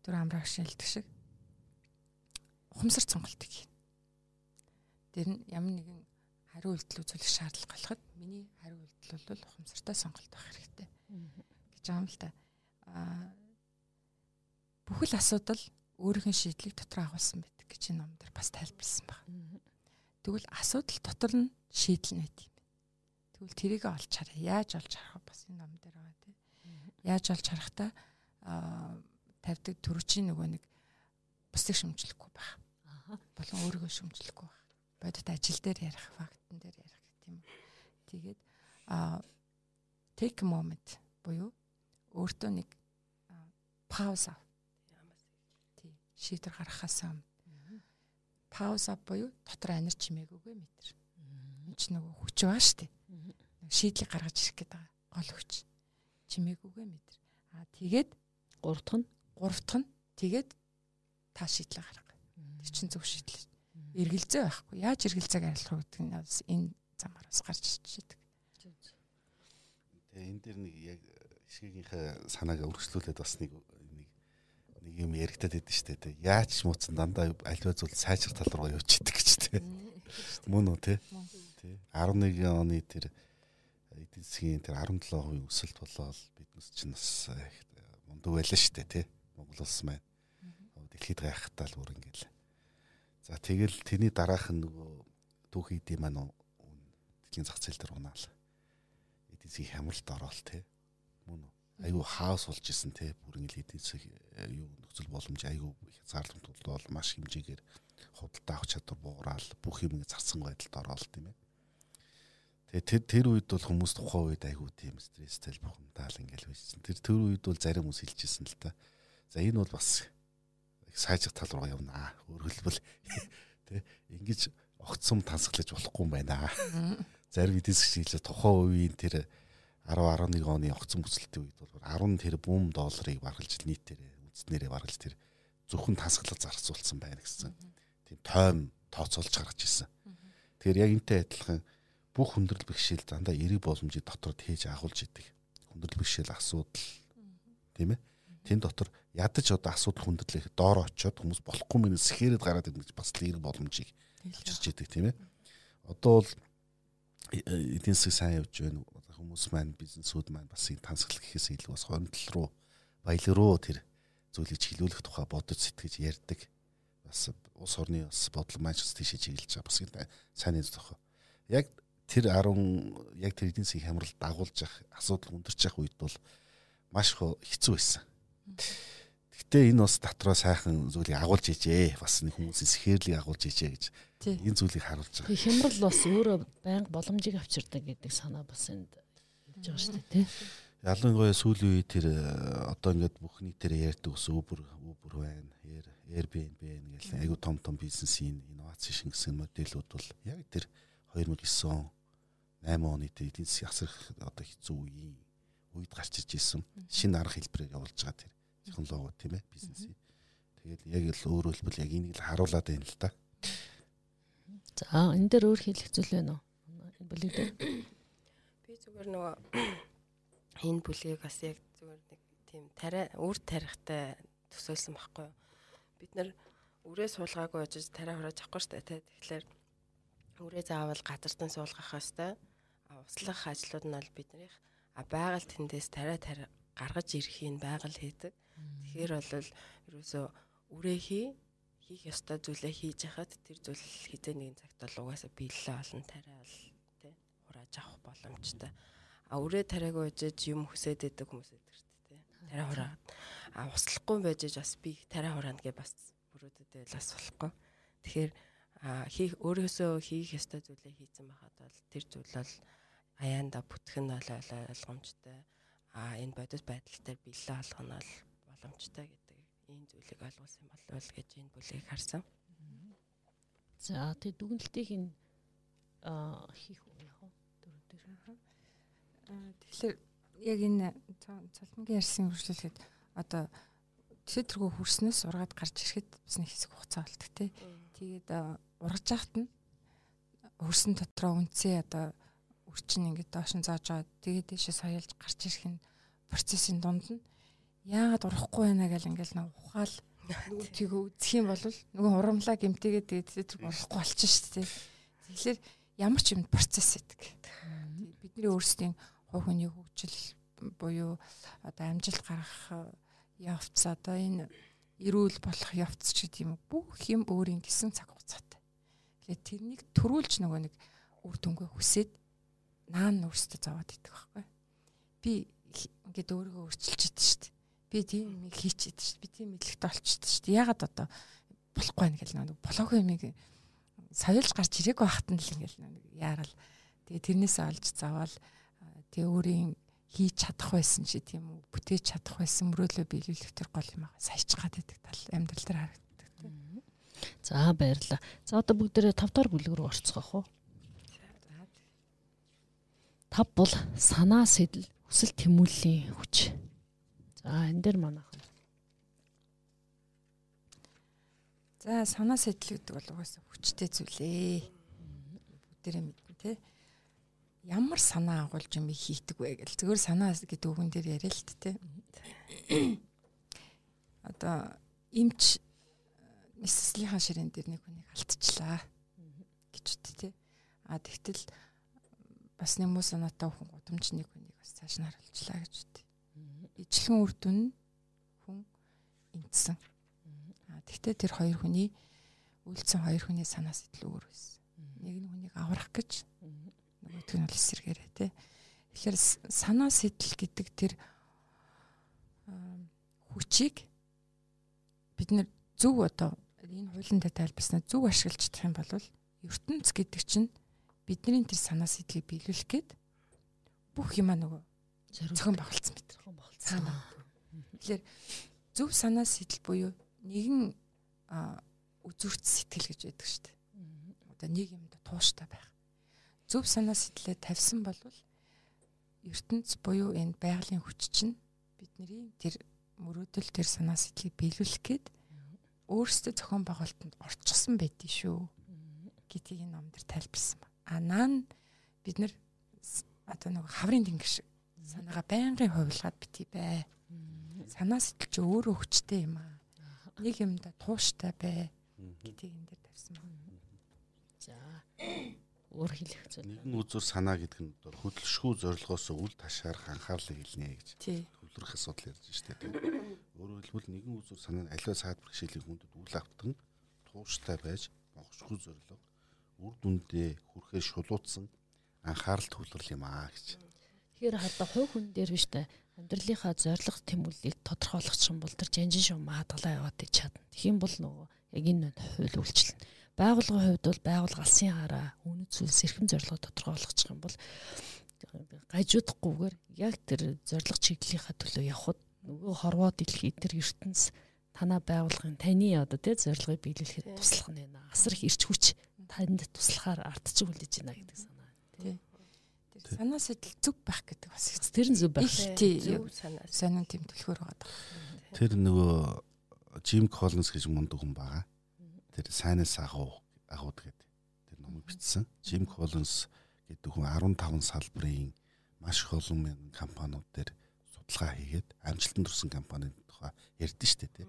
Speaker 2: түр амрах шинэлдэг шиг ухамсар цонголтыг хийн. Тэр нь ямар нэгэн хариу үйлдэл үзүүлэх шаардлага гарахад миний хариу үйлдэл бол ухамсартай сонголт байх хэрэгтэй гэж байгаа юм л та. Аа бүхэл асуудал өөрийнх нь шийдлийг дотор агуулсан байдаг гэж энэ ном дээр бас тайлбарлсан байна. Тэгвэл асуудал дотор нь шийдэл нэт юм. Тэгвэл тэрийг олж хараа. Яаж олж харах бас энэ ном дээр байгаа тийм. Яаж олж харахтаа аа тавьдаг төрөчийн нөгөө нэг бусдыг шүмжлэхгүй байх. Болон өөрийгөө шүмжлэхгүй байх. Бодит ажил дээр ярих, фактн дээр ярих гэх юм. Тэгээд аа take a moment буюу өөртөө нэг пауз ав. Тий. Шийдвэр гаргахаас өмнө пауз ав буюу дотор анир чимээгүйгээ мэтэр. Энд ч нөгөө хүч баа штэ. Шийдлийг гаргаж ирэх гээд байгаа гол хүч. Чимээгүйгээ мэтэр. Аа тэгээд
Speaker 4: гурав дахь нь
Speaker 2: гурав дахь нь тэгээд та шийдлээ гарга. Тэр чинь зөв шийдэл. Эргэлзээ байхгүй. Яаж эргэлзээг арилгах вэ гэдэг нь энэ замаар бас гарч байдаг.
Speaker 1: Тэгээ энэ дэр нэг яг ишгийнхээ санааг өргөжлүүлээд бас нэг нэг нэг юм яригадад байдсан шүү дээ. Яаж ч мууцсан дандаа альва зүйл сайжрах тал руу явж идэг гэж тий. Мөн үү тий. Тий. 11 оны тэр эдийн засгийн тэр 17% өсөлт болоод биднес чинь бас мундаг байлаа дээ тий. Монгол улс маань. Дэлхийд гайхахтаа л бүр ингээл. За тэгэл тэрний дараах нөгөө түүх идэм маань дэлхийн зах зээл дээр унаал. Эдийн засгийн хямралд ороод тий. Мөн үү? айгүй хаос болж исэн те бүр ингээл эдийн засаг юу нөхцөл боломж айгүй хязгаарламжууд бол маш хэмжээгээр худалдаа авах чадвар буураад бүх юм зарсан байдалд ороод тийм ээ. Тэгээ тэр тэр үед бол хүмүүс тухайн үед айгүй тийм стресстэй бухимдаал ингээл байсан. Тэр тэр үед бол зарим хүмүүс хэлжсэн л та. За энэ бол бас сайжих тал руу явнаа. Хэлбэл тэ ингэж огцом тансаглаж болохгүй юм байна. Зарим эдийн засгийн хэлээ тухайн үеийн тэр 10 11 оны огцон өсөлтийн үед бол 10 тэрбум долларыг баргалж нийтээр үндэснэрээ баргалж тэр зөвхөн тасгалал зарцуулсан байна гэсэн. Тийм тойм тооцоолж гаргаж ирсэн. Тэгэхээр яг энтэй адилхан бүх хүндрэл бэрхшээл дандаа эрэг боломжийг дотор тээж агуулж идэг. Хүндрэл бэрхшээл асуудал тийм ээ. Тэн дотор ядаж одоо асуудал хүндрэлээ доор очиод хүмүүс болохгүй мэнэ сэхэрэд гараад ирнэ гэж бас л эрэг боломжийг хэлж идэг тийм ээ. Одоо бол эдийн засаг сайн явж байна хүмүүс маань бизнесүүд маань бас энэ тансаглах гэхээс илүү бас хонтол руу баялаг руу тэр зүйлийг чиглүүлэх тухай бодож сэтгэж ярьдаг. Бас улс орны бас бодлого маань ч тийшээ чиглэж байгаа. Бас сайн нэг зохио. Яг тэр 10 яг тэр эдийн засгийн хямрал дагуулж явах асуудал өндөрч явах үед бол маш хэцүү байсан. Гэтэ энэ бас дотроо сайхан зүйлийг агуулж ижээ. Бас нэг хүмүүсийн сэхэрлийг агуулж ижээ гэж энэ зүйлийг харуулж байгаа.
Speaker 4: Хямрал бас өөрөө байнга боломжийг авчирдаг гэдэг санаа бас энд хэлж байгаа шүү дээ тий.
Speaker 1: Ялангуяа сүүлийн үе тэр одоо ингээд бүх нийтээр ярьдаг ус Uber Uber байна. Airbnb гэл айгу том том бизнесийн инновац шингэсэн модельүүд бол яг тэр 2009 8 оны эдийн засгийн асар одоо хэцүү үеийн үед гарч иж исэн шинэ арга хэлбэрээр явуулж байгаа тэр технологи тийм ээ бизнесийн. Тэгээд яг л өөрөөр хэлбэл яг энийг л харуулад байна л да.
Speaker 4: За энэ дээр өөр хэлэх зүйл байна уу? Энэ бүлэг дээр.
Speaker 5: Би зүгээр нөгөө энэ бүлгийг бас яг зүгээр нэг тийм тариа үр тарихтай төсөөлсөн байхгүй юу? Бид нар үрээ суулгаагүй очиж тариа хурааж авахгүй штэ тий. Тэгэхээр үрээ заавал газартан суулгах хэвээр услах ажлууд нь бол биднийх а байгаль тэндээс тариа тариа гаргаж ирэхийг байгаль хийдэг. Тэгэхээр бол ерөөсөө үрээ хий хийх ёстой зүйлээ хийж хахад тэр зүйл хизээ нэгэн цагт бол угаасаа биелэлээ олон тариа бол тий хурааж авах боломжтой. А үрээ тариагүй ижиж юм хүсээд идэг хүмүүс дээ тий. Тариа хураад. А услахгүй байж бас би тариа хураана гэ бас бүрүүдэд л бас болохгүй. Тэгэхээр хийх өөрөөсөө хийх ёстой зүйлээ хийцэн байхад бол тэр зүйл бол аяанда бүтгэх нь ойлгомжтой. А энэ бодит байдал дээр бэлээ олох нь бол боломжтой гэдэг ийм зүйлийг ойлгуулсан болов гэж энэ бүлгийг харсан.
Speaker 4: За тэг дүгнэлтийг нь хийх үү яг уу дөрөв дээр.
Speaker 2: Тэгэхээр яг энэ цалмгийн ярьсан үргэлжлүүлэхэд одоо тэтгэргөө хөрснөөс ургаад гарч ирэхэд бас нэг хэсэг хугацаа болдог тий. Тэгээд ургаж яхад нь хөрсөн дотроо үнцээ одоо үрчин ингээд доош нь зааж байгаа. Тэгээд дэше саялж гарч ирэх нь процессын дунд нь яагаад урахгүй байна гэл ингээл нэг ухаал нөгөө тийг үзэх юм бол нөгөө урамлаа гэмтээгээд тэгээд тэр урахгүй болчих шүү дээ. Тэгэхээр ямар ч юм процесс гэдэг. Бидний өөрсдийн хувь хүний хөгжил буюу одоо амжилт гаргах явц одоо энэ эрүүл болох явц ч гэдэг юм бүх юм өөрийн гисэн цаг хугацаатай. Тэгэхээр тэрнийг төрүүлж нөгөө нэг үр дүнгээ хүсээд наан өөрсдөө зовоод идэх байхгүй. Би ингээд өөрийгөө өөрчилж идэв шүү дээ. Би тийм юм хийчихэд шүү. Би тийм мэдлэгтэй болчихсон шүү. Ягаад одоо болохгүй байх гэл нэг болохгүй юм соёлж гарч ирээгүй байхад нь л ингээл нэг яарал. Тэгээ тэрнээсээ олж заваал тэгээ өөрийн хийж чадах байсан чи тийм үү? Бүтээж чадах байсан мөрөөлөө биелүүлэх тэр гол юм аа. Саяч гад байдаг тал амьдрал дээр харагддаг тийм
Speaker 4: за баярлаа за одоо бүгдээрээ тав дахь бүлэг рүү орцгоох уу? Тав бол санаа сэтэл хүсэл тэмүүллийн хүч за энэ дээр манайхан
Speaker 2: За санаа сэтэл гэдэг бол угаасаа хүчтэй зүйлээ. Бүгдээрээ мэднэ те. Ямар санаа агуулж юм хийдэг вэ гэл. Зүгээр санаа гэдэг үгэн дээр яриа л те. Одоо эмч нэслийнхаа ширээн дээр нэг хүнийг алдчихлаа гэж үтэ те. А тэгтэл бас нэмүү санаатай хүн гудамж нэг хүнийг бас цааш нь харуулчлаа гэж үтэ. Ижилхэн үр дүн хүн эмцсэн Тэгтээ тэр хоёр хүний үлдсэн хоёр хүний санаа сэтэл өөр байсан. Нэг нь хүнийг аврах гэж нөгөөх нь бол эсэргээрээ тий. Тэгэхээр санаа сэтэл гэдэг тэр хүчийг бид нэр зөв одоо энэ хуулиндаа тайлбарснаа зөв ашиглаж чадах юм бол ертөнц гэдэг чинь бидний тэр санаа сэтлийг биелүүлэх гээд бүх юмаа нөгөө зөвхөн багалцсан мэт. Санаа. Тэгэхээр зөв санаа сэтэл буюу нэгэн үзүрт сэтгэл гэж байдаг шүү дээ. Одоо нэг юмд тууштай байх. Зөв санаа сэтгэлээ тавьсан бол ертөнц буюу энэ байгалийн хүч чинь бидний тэр мөрөөдөл тэр санаа сэтгэлийг биелүүлэх гээд өөрсдөө зохион байгуулалтанд орчихсон байдгийг шүү гэдгийг энэ ном дээр тайлбарсан ба. А наан бид нар одоо нэг хаврын тэнгэр шиг санаагаа байнгын хувилгаад битий бай. Санаа сэтгэл чи өөрөө хүчтэй юм аа нэг юмда тууштай бай гэдгийг энэ дээр тавьсан байна.
Speaker 4: За өөр хэлэх зүйл.
Speaker 1: Нэгэн үзүр санаа гэдэг нь хөдөлшгүй зорилгоос үл ташаарах анхаарлыг илнэ гэж хөвлөрөх асуудал ярьж штэ тийм. Өөрөөр хэлбэл нэгэн үзүр санаа нь аливаа саад бэрхшээлийн хүндэд үл автан тууштай байж богшгүй зорилго үр дүндээ хүрэхээр шулуутсан анхаарал төвлөрөл юм аа гэж.
Speaker 4: Тэгэхээр хадаа хувь хүн дээр биш та амьдралынхаа зорилго тэмүүллийг тодорхойлох юм бол тэр жанжин шуум маадгалаа яваад чадна. Тэгхийн бол нөгөө яг энэ хууль үйлчлэн. Байгууллагын хувьд бол байгууллага алсын хараа үнэт зүйлс эрхэм зорилгоо тодорхойлох юм бол гажуудахгүйгээр яг тэр зорилго чиглэлийнхаа төлөө явхад нөгөө хорвоо дэлхий тэр ертөнц танаа байгууллагын таны одоо тий зорилгыг биелүүлэхэд туслах нь байна. Асар их ирч хүч танд туслахаар ардчих үлдэж байна гэдэг санаа. Тий.
Speaker 2: Санаа сэтэл зүв байх гэдэг бас
Speaker 4: тэр нь зүв байх.
Speaker 2: Тий. Санаа сонин тэм төлхөр байгаа.
Speaker 1: Тэр нөгөө Jim Collins гэж мундаг хүн байгаа. Тэр сайнаас агуу агууд гэдэг тэр номыг бичсэн. Jim Collins гэдэг хүн 15 салбарын маш их олон мянган компаниуд дээр судалгаа хийгээд амжилтанд хүрсэн компанийн тухай ярьдэн штэ тий.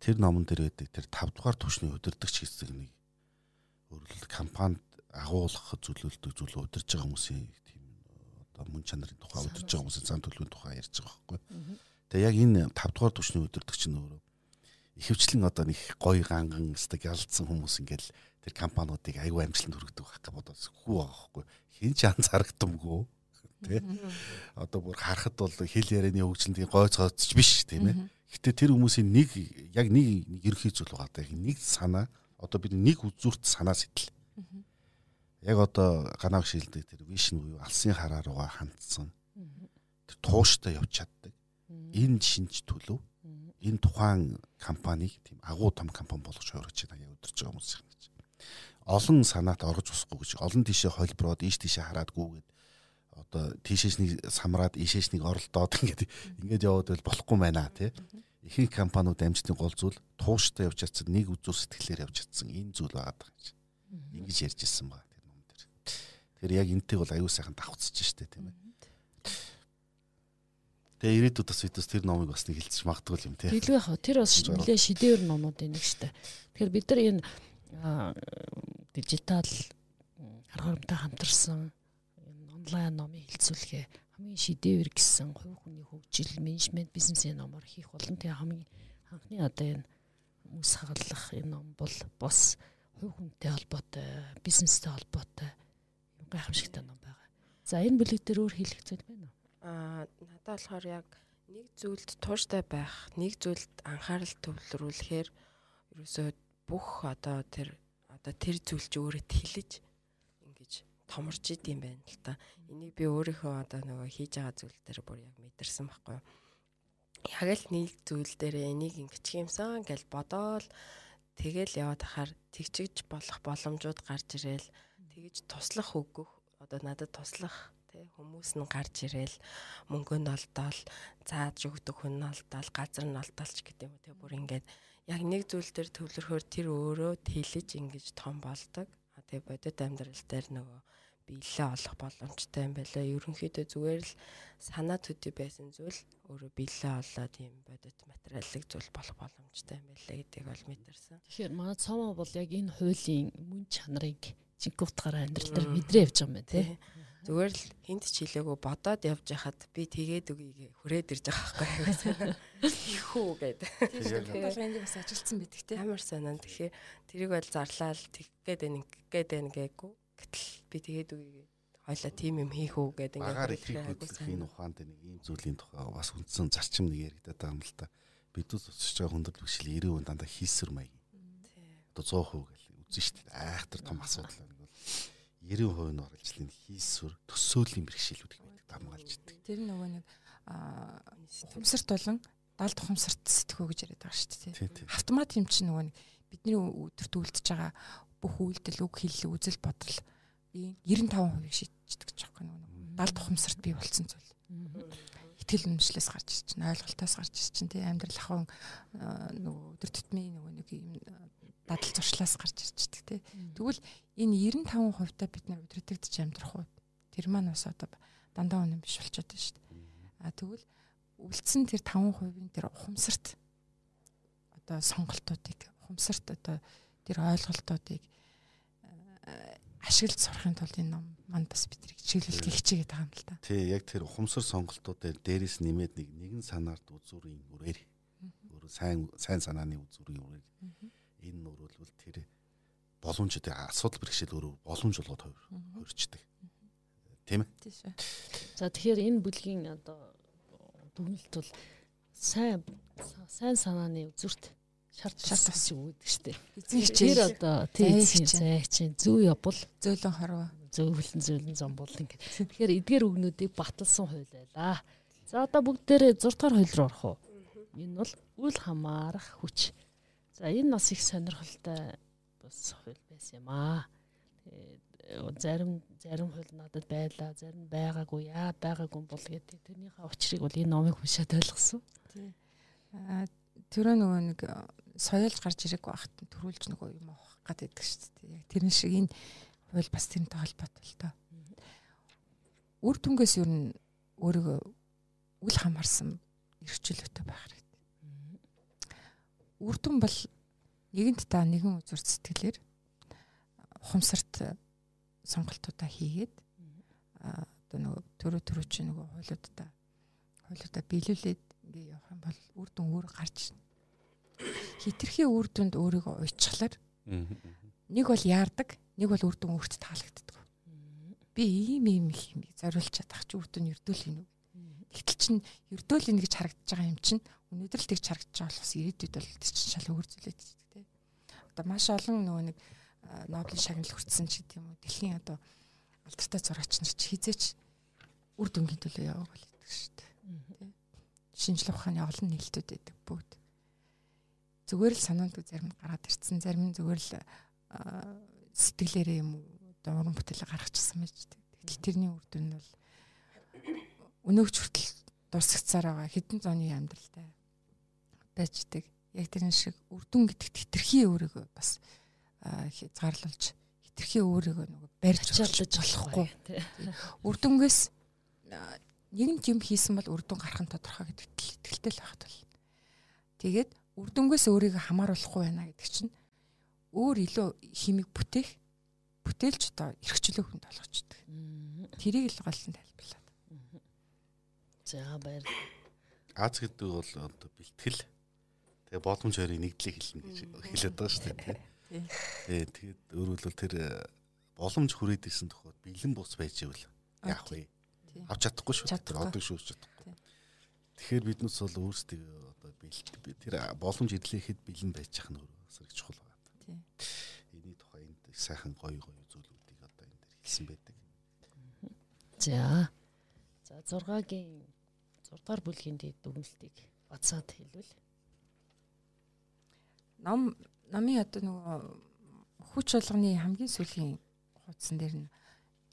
Speaker 1: тэр номон дээр байдаг тэр 5 дугаар түвшний удирдахч хэсэг нэг өөрөлд компанид агуулгах зөвлөлдөг зүйл удирж байгаа хүмүүсийн тийм одоо мөн чанарын тухай удирж байгаа хүмүүсийн зан төлөвийн тухай ярьж байгаа байхгүй. Тэгээ яг энэ 5 дугаар түвшний удирдахч нь өөрөө ихэвчлэн одоо нэг гоё ганган стаг ялцсан хүмүүс ингээл тэр компаниудыг аюу амжилтанд хүргэдэг байх гэж бодоод хүү байгаа байхгүй. Хин ч анзаарагдамгүй тий. Одоо бүр харахад бол хэл ярианы хөгжлөндийн гой цооцч биш тийм ээ. Гэтэ тэр хүмүүсийн нэг яг нэг ерөнхий зүйл байгаа даа. Нэг санаа одоо бид нэг үзүүрт санаа сэтэл. Яг одоо ганаг шилдэг тэр вишн буюу алсын хараа руугаа хандсан. Тэр тууштай явж чаддаг. Энэ шинж төлөв. Энэ тухайн компанийг тийм агуу том компани болгож хувирч байгаа яг өдөрж байгаа хүмүүс гэж. Олон санаат орж усахгүй гэж олон тишээ холброод ийш тишээ хараадгүй гэд одоо тийшээснийг самраад ийшээснийг оролдоод ингээд ингээд яваад байл болохгүй байна тий. Ихэнх компаниуд амжилтны гол зүйл тууштай явж чадсан нэг үзүүр сэтгэлээр явж чадсан энэ зүйл байгаа гэж. Ингэж ярьж ирсэн ба тэр ном дээр. Тэр яг энтэй бол аюу сайхан давхцаж штэ тийм ээ. Тэгээ ирээдүйд бас бид бас тэр номыг бас нэг хэлцэж магадгүй юм тий.
Speaker 4: Тэглэх яах вэ? Тэр бас нэлээ шидээр номнуудын нэг штэ. Тэгэхээр бид нар энэ дижитал арга баримтай хамтарсан онлайн номын хэлцүүлгээ хамгийн шидэвэр гэсэн хувь хүний хөгжил, менежмент, бизнесийн номоор хийх болон тэгээ хамгийн анхны одоо энэ хүмүүс хагаллах энэ ном бол бас хувь хүнтэй холбоотой, бизнестэй холбоотой гайхамшигтай ном байгаа. За энэ бүлэг дээр өөр хэлэх зүйл байна уу?
Speaker 5: Аа надад болохоор яг нэг зүйлд тууштай байх, нэг зүйлд анхаарал төвлөрүүлэхээр ерөөсөө бүх одоо тэр одоо тэр зүйл чи өөрөд хилэж томорч идэм байна л та. Энийг би өөрийнхөө одоо нөгөө хийж байгаа зүйл дээр бүр яг мэдэрсэн байхгүй юу. Яг л нийл зүйл дээр энийг ингэчих юмсан гэж бодоол тэгэл яваад ахаар тэгчиж болох боломжууд гарч ирээл тэгж туслах өгөх одоо надад туслах тий хүмүүс нь гарч ирээл мөнгө нь олдоол зааж өгдөг хүн нь олдоол газар нь олдоолч гэдэг юм тий бүр ингээд яг нэг зүйл дээр төвлөрөхөөр тэр өөрөө тэлэж ингэж том болдог. Тэгээ бодит амьдрал дээр нөгөө биелээ олох боломжтой юм байлаа. Ерөнхийдөө зүгээр л санаа төдий байсан зүйл өөрөө биелээ олоод юм бодит материалыг зүйл болох боломжтой юм байлаа гэдгийг бол мэдэрсэн.
Speaker 4: Тэгэхээр манай цаамаа бол яг энэ хуулийн мөн чанарыг жинхэнэ утгаараа амьдрал дээр мэдрээ явж байгаа юм байна тий.
Speaker 5: Зүгээр л хинт ч хэлээгүй бодоод явж хахад би тэгээд үгийг хүрээд ирж байгаа байхгүй. Ихүү гэдэг.
Speaker 2: Энд бас ажилтсан байдаг тий.
Speaker 5: Амар санаа. Тэгэхээр тэрийг бол зарлаад тэг гээд байна гээд байна гээгүй Гэтэл би тэгээд үгүй хойлоо тим юм хийх үү гэдэг
Speaker 1: ингээд багаар их хөдлөх энэ ухаанд нэг ийм зүйлийн тухай бас үндсэн зарчим нэг яригадаад байгаа юм л да. Бидүүс өсөж байгаа хүндрэл бишэл 90% дандаа хийсвэр маяг. Одоо 100% гэл үзэн шүү дээ. Айхтар том асуудал байна бол 90% нь оролцлын хийсвэр төсөөлийн бэрхшээлүүд их байдаг хамгаалж идэг.
Speaker 2: Тэр нөгөө нэг ухамсарт болон далд ухамсарт сэтгүү гэж яриад байгаа шүү дээ. Автомат юм чинь нөгөө бидний өдөрт үлдэж байгаа бүх үйлдэл үг хэлэл үзэл бодол 95% шийдчихдэг ч жоохгүй нэг 70 ухамсарт бий болсон зүйл. Итгэл үнэмшлээс гарч ирж чинь ойлголтоос гарч ирж чинь тий амьдрал ахын нөгөө өдөр тутмын нөгөө нэг юм дадал зуршлаас гарч ирчихдэг тий. Тэгвэл энэ 95% та бид нар өдрөдөгдөж амьдрах уу? Тэр маань бас одоо дандаа үнэн биш болчиход байна шүү дээ. А тэгвэл үлдсэн тэр 5%-ийн тэр ухамсарт одоо сонголтуудыг ухамсарт одоо тэр ойлголтуудыг ашиглаж сурахын тулд энэ ном манд бас бидний чиглэлт хичээгээд байгаа юм л да.
Speaker 1: Тий, яг тэр ухамсар сонголтуудаар дээрээс нэмээд нэг нэгэн санаард үзүүрийн үрээр өөр сайн сайн санааны үзүүрийн үрээр энэ нөрөлвөл тэр боломж тэр асуудал бэрхшээл өөрөө боломж болгоод хувирчдаг. Тийм ээ.
Speaker 2: Тийм шүү.
Speaker 4: За тэгэхээр энэ бүлгийн одоо дүгнэлт бол сайн сайн санааны үзүүрт шарт шарт бас үүдэх штеп. Тэр одоо тийм зай чинь зүү явбал
Speaker 2: зөөлөн хорвоо
Speaker 4: зөөвлөн зөөлөн зомбол ингээд. Тэгэхээр эдгээр үгнүүдийг баталсан хууль байлаа. За одоо бүгдээрээ 6 дугаар хууль руу орох уу? Энэ бол үл хамаарах хүч. За энэ бас их сонирхолтой бас хууль байсан юм аа. Тэгээд зарим зарим хууль надад байлаа, зарим байгаагүй, яа байгаагүй бол гэдэг. Тэрнийхээ учрыг бол энэ номыг уншаад ойлгосон.
Speaker 2: Тий. Аа тэрөө нөгөө нэг соёолж гарч ирээгүй байхад төрүүлж нөгөө юм авах байдаг шүү дээ. Яг тэрэн шиг энэ хууль бас тэрнтэй холбоотой л доо. Үр дүнгээс юу н өөрийгөө үл хамаарсан эрхчлөлтөй байх. Үрдэн бол нэгэнт та нэгэн үзүр сэтгэлээр ухамсарт сонголтуудаа хийгээд одоо нөгөө төрөө төрөө чи нөгөө хойлоодаа хойлоодаа биелүүлээд ингээ явах юм бол үр дүн өөр гарч хитрхи үр дүнд өөрийгөө уйчглаар нэг бол яардаг нэг бол үр дүн өөрт таалагддаг би ийм ийм их юм зориулж чадах чи үр дүн ердөөл юм уу Тэгтэл чин ердөөл ин гэж харагдаж байгаа юм чин өнөөдөр л тэгж харагдаж байгаа болохос ирээдүйд бол тэр чин шал өөр зүйлээд тийм. Одоо маш олон нөгөө нэг Нобелийн шагнал хүртсэн ч гэдэг юм уу. Дэлхийн одоо алдартай зураач нар ч хизээч үр дүнгийн төлөө яваг бол гэдэг шүү дээ. Тийм. Шинжлэх ухааны олон нээлтүүд байдаг бүгд. Зүгээр л санаандгүй зарим гараад ирсэн, зарим нь зүгээр л сэтгэлээрээ юм уу одоо уран бүтээлээ гаргачихсан байж дээ. Тэгтэл тэрний үр дүн нь бол өнөөгч хүртэл дурсагцаар байгаа хэдэн зууны амьдралтай байждаг. Яг тэрэн шиг үрдүн гэдэгт хитрхи өөрийгөө бас хязгаарлуулж хитрхи өөрийгөө нөгөө барьж
Speaker 4: чалж болохгүй.
Speaker 2: Үрдүнгээс нэгэн юм хийсэн бол үрдүн гарах нь тодорхой гэдэгт итгэлтэй л байхад бол. Тэгээд үрдүнгээс өөрийгөө хамааруулахгүй байна гэдэг чинь өөр илүү химиг бүтээх бүтээлч одоо эрхчлөө хүнд болгочдөг. Тэрийг л гол нь тайлбарлаа.
Speaker 4: За баяр.
Speaker 1: Аз гэдэг бол одоо бэлтгэл тэгээ боломж хоёрын нэгдлийг хэлнэ гэж хэлээд байгаа шүү дээ. Тий. Тэгээд өөрөлдвөл тэр э, боломж хүрээдсэн тохиолд бэлэн бус байж ивэл яах вэ? Авч чадахгүй шүү. Одоо шүүж чадахгүй. Тэгэхээр биднээс бол өөрсдөө одоо бэлт тэр боломж ирлэхэд бэлэн байж ах нь их чухал байна. Эний тухай энд сайхан гоё гоё зүйлүүдийг одоо энэ дэр хэлсэн байдаг.
Speaker 4: За. За 6-гийн 6 дугаар бүлгийн дүгнэлтийг бацаад хэлвэл
Speaker 2: ном намын одоо нөгөө хүч болгоны хамгийн сүүлийн хуудсан дээр нь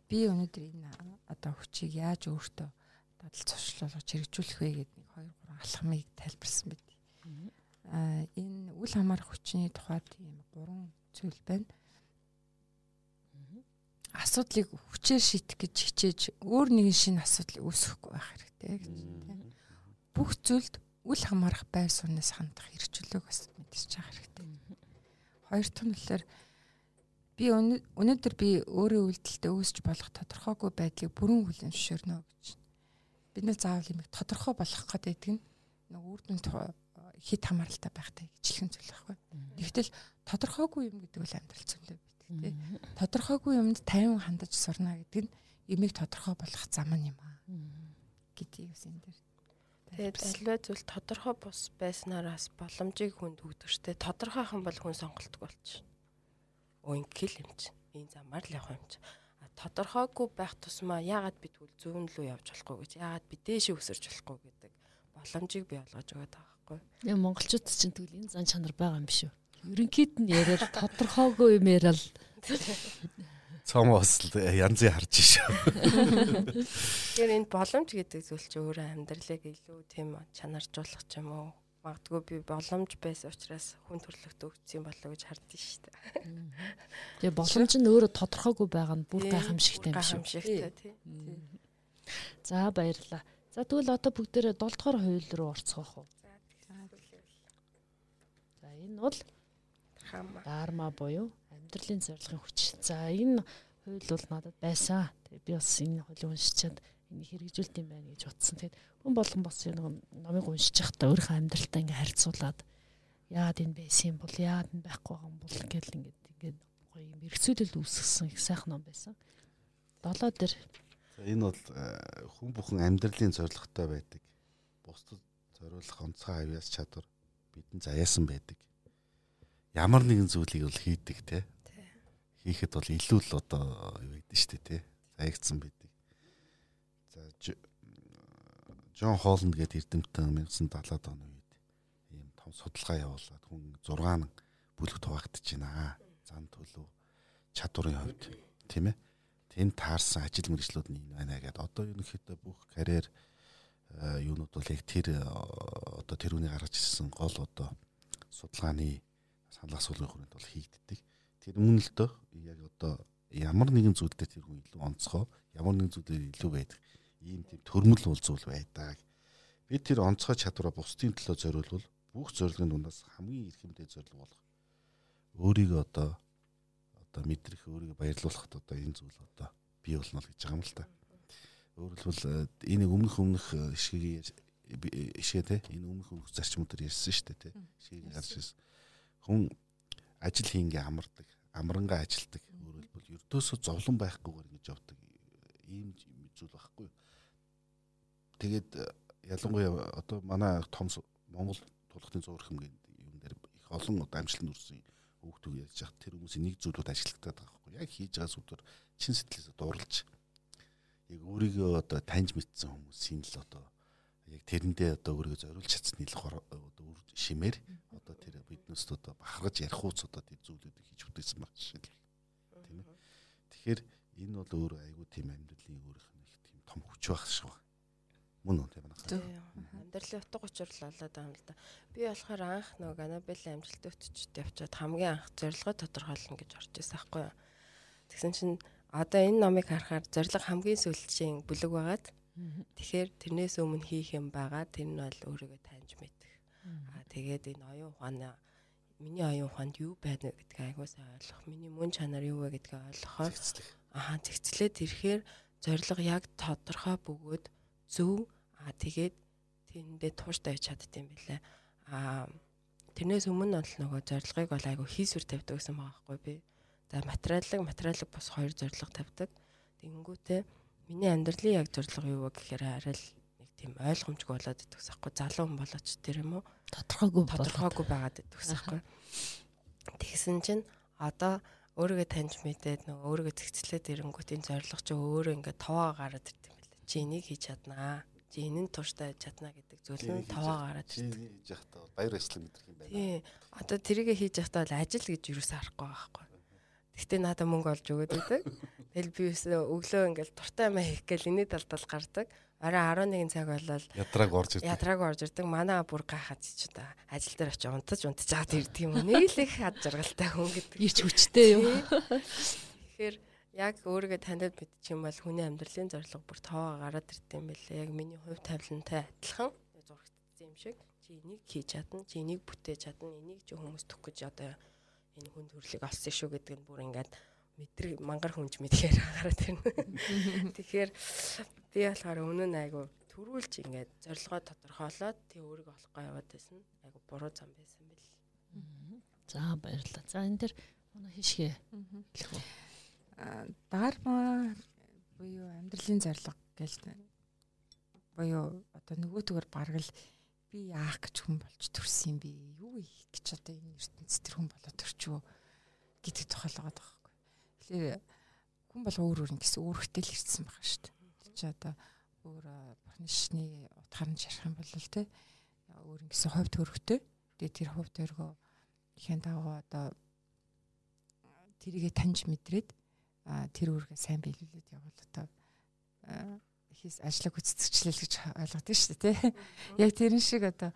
Speaker 2: би өнөөдөр энэ одоо хүчийг яаж өөртөө дадал цовшлуулж хэрэгжүүлэх вэ гэдэг нэг 2 3 алхмыг тайлбарсан байд. Аа энэ үл хамаарах хүчний тухай тийм гурван зүйл байна. Асуудлыг хүчээр шийдэх гэж хичээж өөр нэгэн шинэ асуудлыг үүсгэхгүй байх хэрэгтэй гэж тийм. Бүх зүйлд үл хамаарах байр сууриас хандах хэрэгжүүлэг бас мэдчихэж байгаа хэрэгтэй. Хоёр дахь нь болохоор би өнөөдөр би өөрийн үйлдэлтэй үүсч болох тодорхойгүй байдлыг бүрэн хүлээн зөвшөөрнө гэж. Бид нэ заавал юм тодорхой болгох гэдэг нь нэг үр дүн хит хамааралтай байхтай гिचлхэн зүйл байхгүй. Тэгтэл тодорхойгүй юм гэдэг бол амьдрал байдаг тий. Тодорхойгүй юмд 50 хандаж сурна гэдэг нь ямиг тодорхой болгох зам юм аа. гэдгийг бас энэ дээр
Speaker 5: Тэгээд альва зүйл тодорхой бус байснаараас боломжийг хүнд өгдөг штэ. Тодорхойхан бол хүн сонголтгүй болчих. Өө ингээл юм чи. Энэ замаар л явах юм чи. А тодорхойгүй байх тусмаа яагаад бид түл зүүн рүү явж болохгүй гэж яагаад би дээшээ өсөрч болохгүй гэдэг боломжийг бий болгож өгöd байгаа байхгүй.
Speaker 4: Яг монголчууд чинь тэгвэл энэ зан чанар байгаа юм биш үү? Ерөнхийд нь яриад тодорхойгүй юм яриад
Speaker 1: цомоос янзыг харж шүү.
Speaker 5: Тэгэхээр энэ боломж гэдэг зүйл чи өөрөө амьдралыг илүү тийм чанаржуулах ч юм уу магадгүй би боломж байсан учраас хүн төрлөخت өгсөн болоо гэж хардсан шүү дээ.
Speaker 4: Тэгээ боломж нь өөрөө тодорхойгүй байгаа нь бүр гайхамшигтай юм
Speaker 5: шүү. Гайхамшигтай тий.
Speaker 4: За баярлалаа. За тэгвэл одоо бүгдээрээ 7 дугаар хууль руу орцгоох уу? За энэ бол Дарма буюу амьдралын зорилгын хүч. За энэ хууль бол надад байсан. Тэгээ би бас энэ хуулийг уншичаад энийг хэрэгжүүлт юм байна гэж утсан. Тэгээд хүн болгон бас нэг номыг уншиж байхдаа өөрийнхөө амьдралтаа ингээ харьцуулаад яад энэ байсан юм бол яад энэ байхгүй байгаа юм бол гэл ингээд ингээд гоё юм эргцүүлэлд үүсгэсэн их сайхан ном байсан. Долоо дээр
Speaker 1: энэ бол э, хүн бүхэн амьдралын зорилготой байдаг. Бусдад зориулах онцгой авьяас чадвар бидэнд заяасан байдаг ямар нэгэн зүйлийг бол хийдэг те. Хийхэд бол илүү л одоо юу гэдэг дээ те. Заягдсан байдаг. За Джон Холланд гэдэг эрдэмтэн 1970-аад оны үед ийм том судалгаа явуулаад хүн 6 бүлэгт хуваагдаж байна. Зан төлөв чадварын хувьд тийм ээ. Тэнд таарсан ажил мэргэжлүүд нь энэ байна гэдэг. Одоо ерөнхийдөө бүх карьер юунууд бол яг тэр одоо тэр үний гаргаж ирсэн гол одоо судалгааны санал асуулгын хүрээнд бол хийгддэг. Тэр мөн л дөө яг одоо ямар нэгэн зүйл дээр тэр хүн илүү онцгой, ямар нэгэн зүйлээр илүү байдаг. Ийм тийм төрмөл уулзуул байдаг. Би тэр онцгой чадвараа бусдын төлөө зориулвал бүх зорилгын дундаас хамгийн эрхэмтэй зорилго болох өөрийгөө одоо одоо мэдрэх өөрийгөө баярлуулахад одоо энэ зүйл одоо бий болно л гэж байгаа юм л та. Өөрөлдвөл энэ өмнөх өмнөх ишгийг ишгээ те энэ өмнөх өмнөх зарчмууд төр ярьсан шүү дээ те. Ишгийг гарч ирсэн. Хүн ажил хийнгээ амардаг, амрангаа ажилдаг. Өөрөлдвөл ердөөсөө зовлон байхгүйгээр ингэж явдаг. Ийм зүйл байхгүй. Тэгээд ялангуяа одоо манай том Монгол тулхтын зуурхам гэдэг юм дээр их олон одоо амжилт нүрсэн хүүхдүүд ярьж хат тэр хүмүүсийн нэг зүйлүүд ашиглагдаг байгаа байхгүй яг хийж байгаа сүдэр чин сэтгэлээсээ дурлж яг өөрийгөө одоо таньж мэдсэн хүмүүсийн л одоо яг тэрэндээ одоо өөрийгөө зориулж чадсны л одоо үр шимээр одоо тэр биднээс одоо бахаргаж ярих ууц одоо тэр зүйлүүдийг хийж бүтээсэн баг жишээлбэл тийм ээ тэгэхээр энэ бол өөр айгүй тийм амьдралын нь их тийм том хүч байх шиг байна мөн үү тийм байна.
Speaker 5: Амьдралын утга учир л болоод байгаа юм л да. Би болохоор анх нөгөө Анабель амжилт өтчөд явчаад хамгийн анх зорилгоо тодорхойлно гэж орж ирсэн байхгүй юу. Тэгсэн чинь одоо энэ номыг харахаар зорилго хамгийн сүүлчийн бүлэг байгаад тэгэхээр тэрнээс өмнө хийх юм байгаа тэр нь бол өөрийгөө таньж мэдэх. Аа тэгээд энэ оюун ухааны миний оюун ухаанд юу байна гэдгийг айгуусаа ойлгох. Миний мөн чанар юу вэ гэдгийг ойлгохоор аа зэгцлээд ирэхээр зорилго яг тодорхой бөгөөд зөв Аа тэгээд тэрэндээ тууштай байж чаддсан байлаа. Аа тэрнээс өмнө бол нөгөө зорилгыг бол айгу хийсвэр тавьдаг гэсэн байгаа байхгүй би. За материаллык материаллык бас хоёр зорилго тавьдаг. Тэнгүүтээ миний амьдралын яг зорилго юу вэ гэхээр арай л нэг тийм ойлгомжгүй болоод идэх гэсэхгүй залуу хүн болооч тэр юм уу
Speaker 4: тодорхойгүй
Speaker 5: тодорхойгүй байгаад идэх гэсэхгүй. Тэгсэн чинь одоо өөрийгөө таньж мэдээд нөгөө өөрийгөө зэгцлээд ирэнгүүт энэ зорилго чи өөрөө ингээд товоо гараад ирд юм байна. Чи энийг хийж чаднаа чи энэ нь тууштай чадна гэдэг зүйл нь таваа гараад
Speaker 1: ирдэг. хийж явахдаа баяр баясгалан мэдрэх юм байна.
Speaker 5: Тий. Одоо тэрийгэ хийж явахдаа ажил гэж юусаа харахгүй байхгүй. Гэхдээ надад мөнгө олж өгöd байдаг. Тэгэл би өглөө ингээл туртай маа хийх гээл энэ талдал гардаг. Орой 11 цаг болол
Speaker 1: ядрааг орж ирдэг.
Speaker 5: Ядрааг орж ирдэг. Манай бүр гахаад чи та ажил дээр очиж унтаж унтаж чаад ирдэг юм. Нэг л их хад жаргалтай хүн гэдэг.
Speaker 4: Ирч хүчтэй юм.
Speaker 5: Тэгэхээр яг өөрийгөө таньд мэдчих юм бол хүний амьдралын зорилго бүр тоогоо гараад ирд юм бэлээ. Яг миний хувь тавилантай адилхан зурагдсан юм шиг. Чи энийг хийж чадна, чи энийг бүтээж чадна, энийг чи хүмүүс төх гэж одоо энэ хүн төрлийг олсон шүү гэдэг нь бүр ингээд мэдрэг мангар хүнж мэдхээр гараад ирнэ. Тэгэхээр би болохоор өмнө нь айгу төрүүлж ингээд зорилгоо тодорхойлоод тэг өөрийгөө олохгүй яваад байсан. Айгу буруу зам байсан бэл.
Speaker 4: За баярлалаа. За энэ дэр манай хишгэ үү?
Speaker 2: даарма буюу амьдралын зорилго гэж буюу одоо нөгөөдгөр бараг л би яах гэж хүн болж төрсөн юм бэ? Юу хийх гэж одоо энэ ертөнцийн тэр хүн болоод төрчөө гэдэг тохиолгоод байгаа байхгүй. Тэгэхээр хүн бол өөр өөр ингэсэн өөр хөтөл ирсэн байгаа шүү дээ. Тэр чи одоо өөр бурхны шний утгаар нь шарах юм бол те өөр ингэсэн хувь төрхтэй. Тэгээ тэр хувь төргөө ихэн дагуу одоо тэрийгэ таньж мэдрээд тэр үүргээ сайн биелүүлээд явбал одоо хийс ажлыг гүйцэтгчлэл гэж ойлгоод байна шүү дээ тий. Яг тэрэн шиг одоо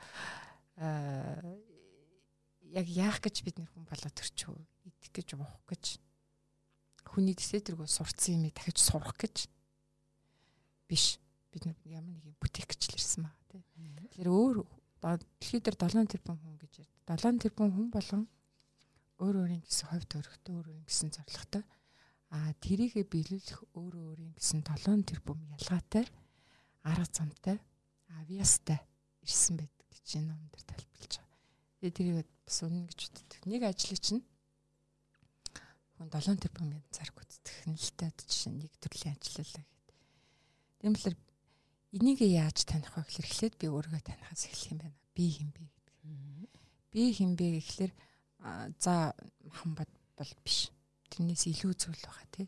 Speaker 2: яг яах гэж бид нэр хүн болоод төрчөө идэх гэж уух гэж хүний дэсэтэргөө сурцсан юм дахиж сурах гэж биш бид нар ямар нэг юм бүтээх гэж л ирсэн байгаа тий. Тэгэхээр өөр дэлхий дээр 7 тэрбум хүн гэж ярьд. 7 тэрбум хүн болгон өөр өөрийн гэсэн хувь төрхтэй өөр өөрийн гэсэн зорилготой а тэрийгэ биелүүлэх өөрөө өөрийн гэсэн 7 тэрбум ялгаатай арга замтай авиастай ирсэн байдаг гэж энэ ном дээр тайлбарлаж байгаа. Тэгээ тэрийг бас үнэн гэж боддог. Нэг ажлыг чинь хүн 7 тэрбумын зарг үздэг нэлтэй жишээ нэг төрлийн ажиллалаа гэдэг. Тэмэлэр энийг яаж таних вэ гэхээр эхлээд би өөрийгөө танихаас эхлэх юм байна. Би хэм бэ гэдэг. Би хэм бэ гэхэлэр за хамбат бол биш тэрнээс илүү зүйл байгаа тий.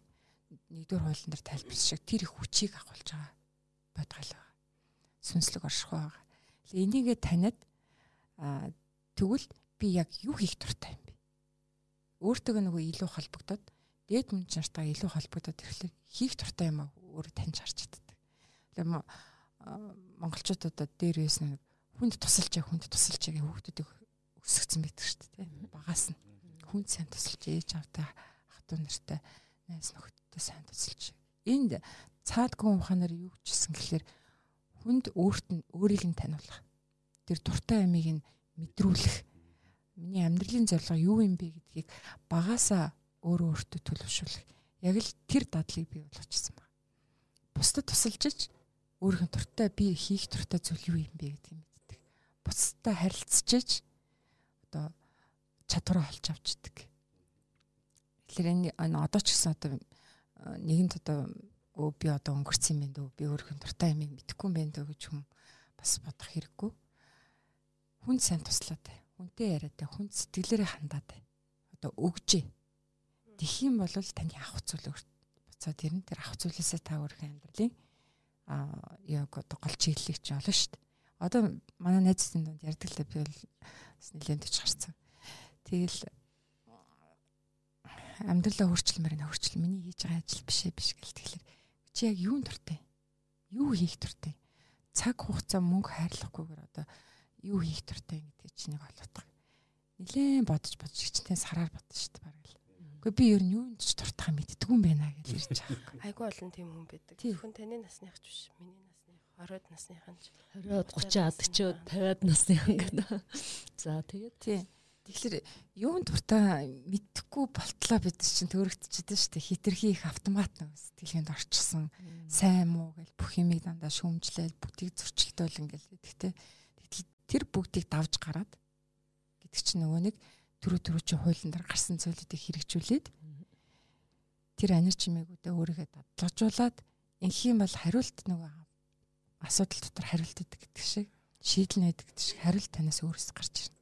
Speaker 2: Нэгдүгээр хуулийн дээр тайлбарсан шиг тэр их хүчийг агуулж байгаа бодгал байгаа. Сүнслэг оршихуй байгаа. Энийгээ таниад тэгвэл би яг юу хийх дуртай юм бэ? Өөртөө нөгөө илүү холбогдоод дээд мөн чанартаа илүү холбогдоод ирэхлээр хийх дуртай юм өөрөө таньж харж чаддаг. Тэгэхээр монголчууд одоо дээрээс нэг хүнд тусалж яа хүнд тусалж яа хүүхдүүдийг өсгцэн байдаг шүү дээ. Багаас нь хүнд сайн тусалж ээж автай хатуу нартай найз нөхөдтэй сайн тусалж. Энд цаадгүй ухаанаар юу гэжсэн гэхэлэр хүнд өөрт нь өөрийг нь таниулах. Тэр дуртай амийг нь мэдрүүлэх миний амьдралын зорилго юу юм бэ гэдгийг багасаа өөрөө өөртөө төлөвшүүлэх яг л тэр дадлыг бий болгочихсон байна. Бусдад тусалж ич өөрийнх нь туртай би хийх туртай зүйл юу юм бэ гэдгийг мэддэг. Бусдад харилцаж ич одоо чадвараа олж авчдаг. Тэгэхээр энэ одоо ч гэсэн одоо нэгэнт одоо өө би одоо өнгөрцөн юм дөө би өөрийнхөө дуртай юмыг мэдэхгүй юм байна дөө гэж хүм бас бодох хэрэггүй. Хүн сайн туслаад. Хүнтэй яриад. Хүн сэтгэлээрээ хандаад. Одоо өгжээ. Тэхийн бол таны авах зүйл буцаад ирнэ. Тэр авах зүйлээсээ та өөрийнхөө амьдралын аа яг одоо гол чиглэлч олно шүү дээ. Одоо манай найзын донд ярьдаг л би бол нэлээд төч харцсан. Тэгэл амьдралаа хөрчлөмөр нэ хөрчл миний хийж байгаа ажил биш ээ биш гэл тэгэхээр чи яг юунд дуртай? Юу хийх дуртай? Цаг хугацаа мөнгө хайрлахгүйгээр одоо юу хийх дуртай гэдгийг чи нэг олоодох. Нилээн бодож бодож хичнээн сараар бодсон шүү дээ бараг л. Гэхдээ би ер нь юунд ч дуртай мэддгүй юм байна гэж ярьж байгаа.
Speaker 5: Айгүй олон тийм хүн байдаг. Хүн таны насных ч биш. Миний насных 20-од насныхан ч
Speaker 4: 20-од 30-аад 40-од 50-ад насныхан гэдэг. За тэгээд
Speaker 2: тийм Тэгэхээр юунд дуртай мэдхгүй болтлоо бид чинь төрөгдчихдээ шүү дээ. Хитрхи их автомат нэг сэтгэлгээнд орчихсон. Сайн муу гэл бүх юмыг дандаа шүүмжлээл бүгдийг зөрчилдөөл ингээл гэдэгтэй. Тэр бүгдийг давж гараад гэдэг чинь нөгөө нэг төрөө төрөө чи хуулийн дараа гарсан зүйлүүдийг хэрэгжүүлээд тэр анир чимээгүүдээ өөрийгөө дадлагжуулаад инх юм бол хариулт нөгөө асуудал дотор хариулт өгдөг гэдэг шиг шийдэл нэдэг гэдэг шиг хариулт танаас өөрөөс гарч ирнэ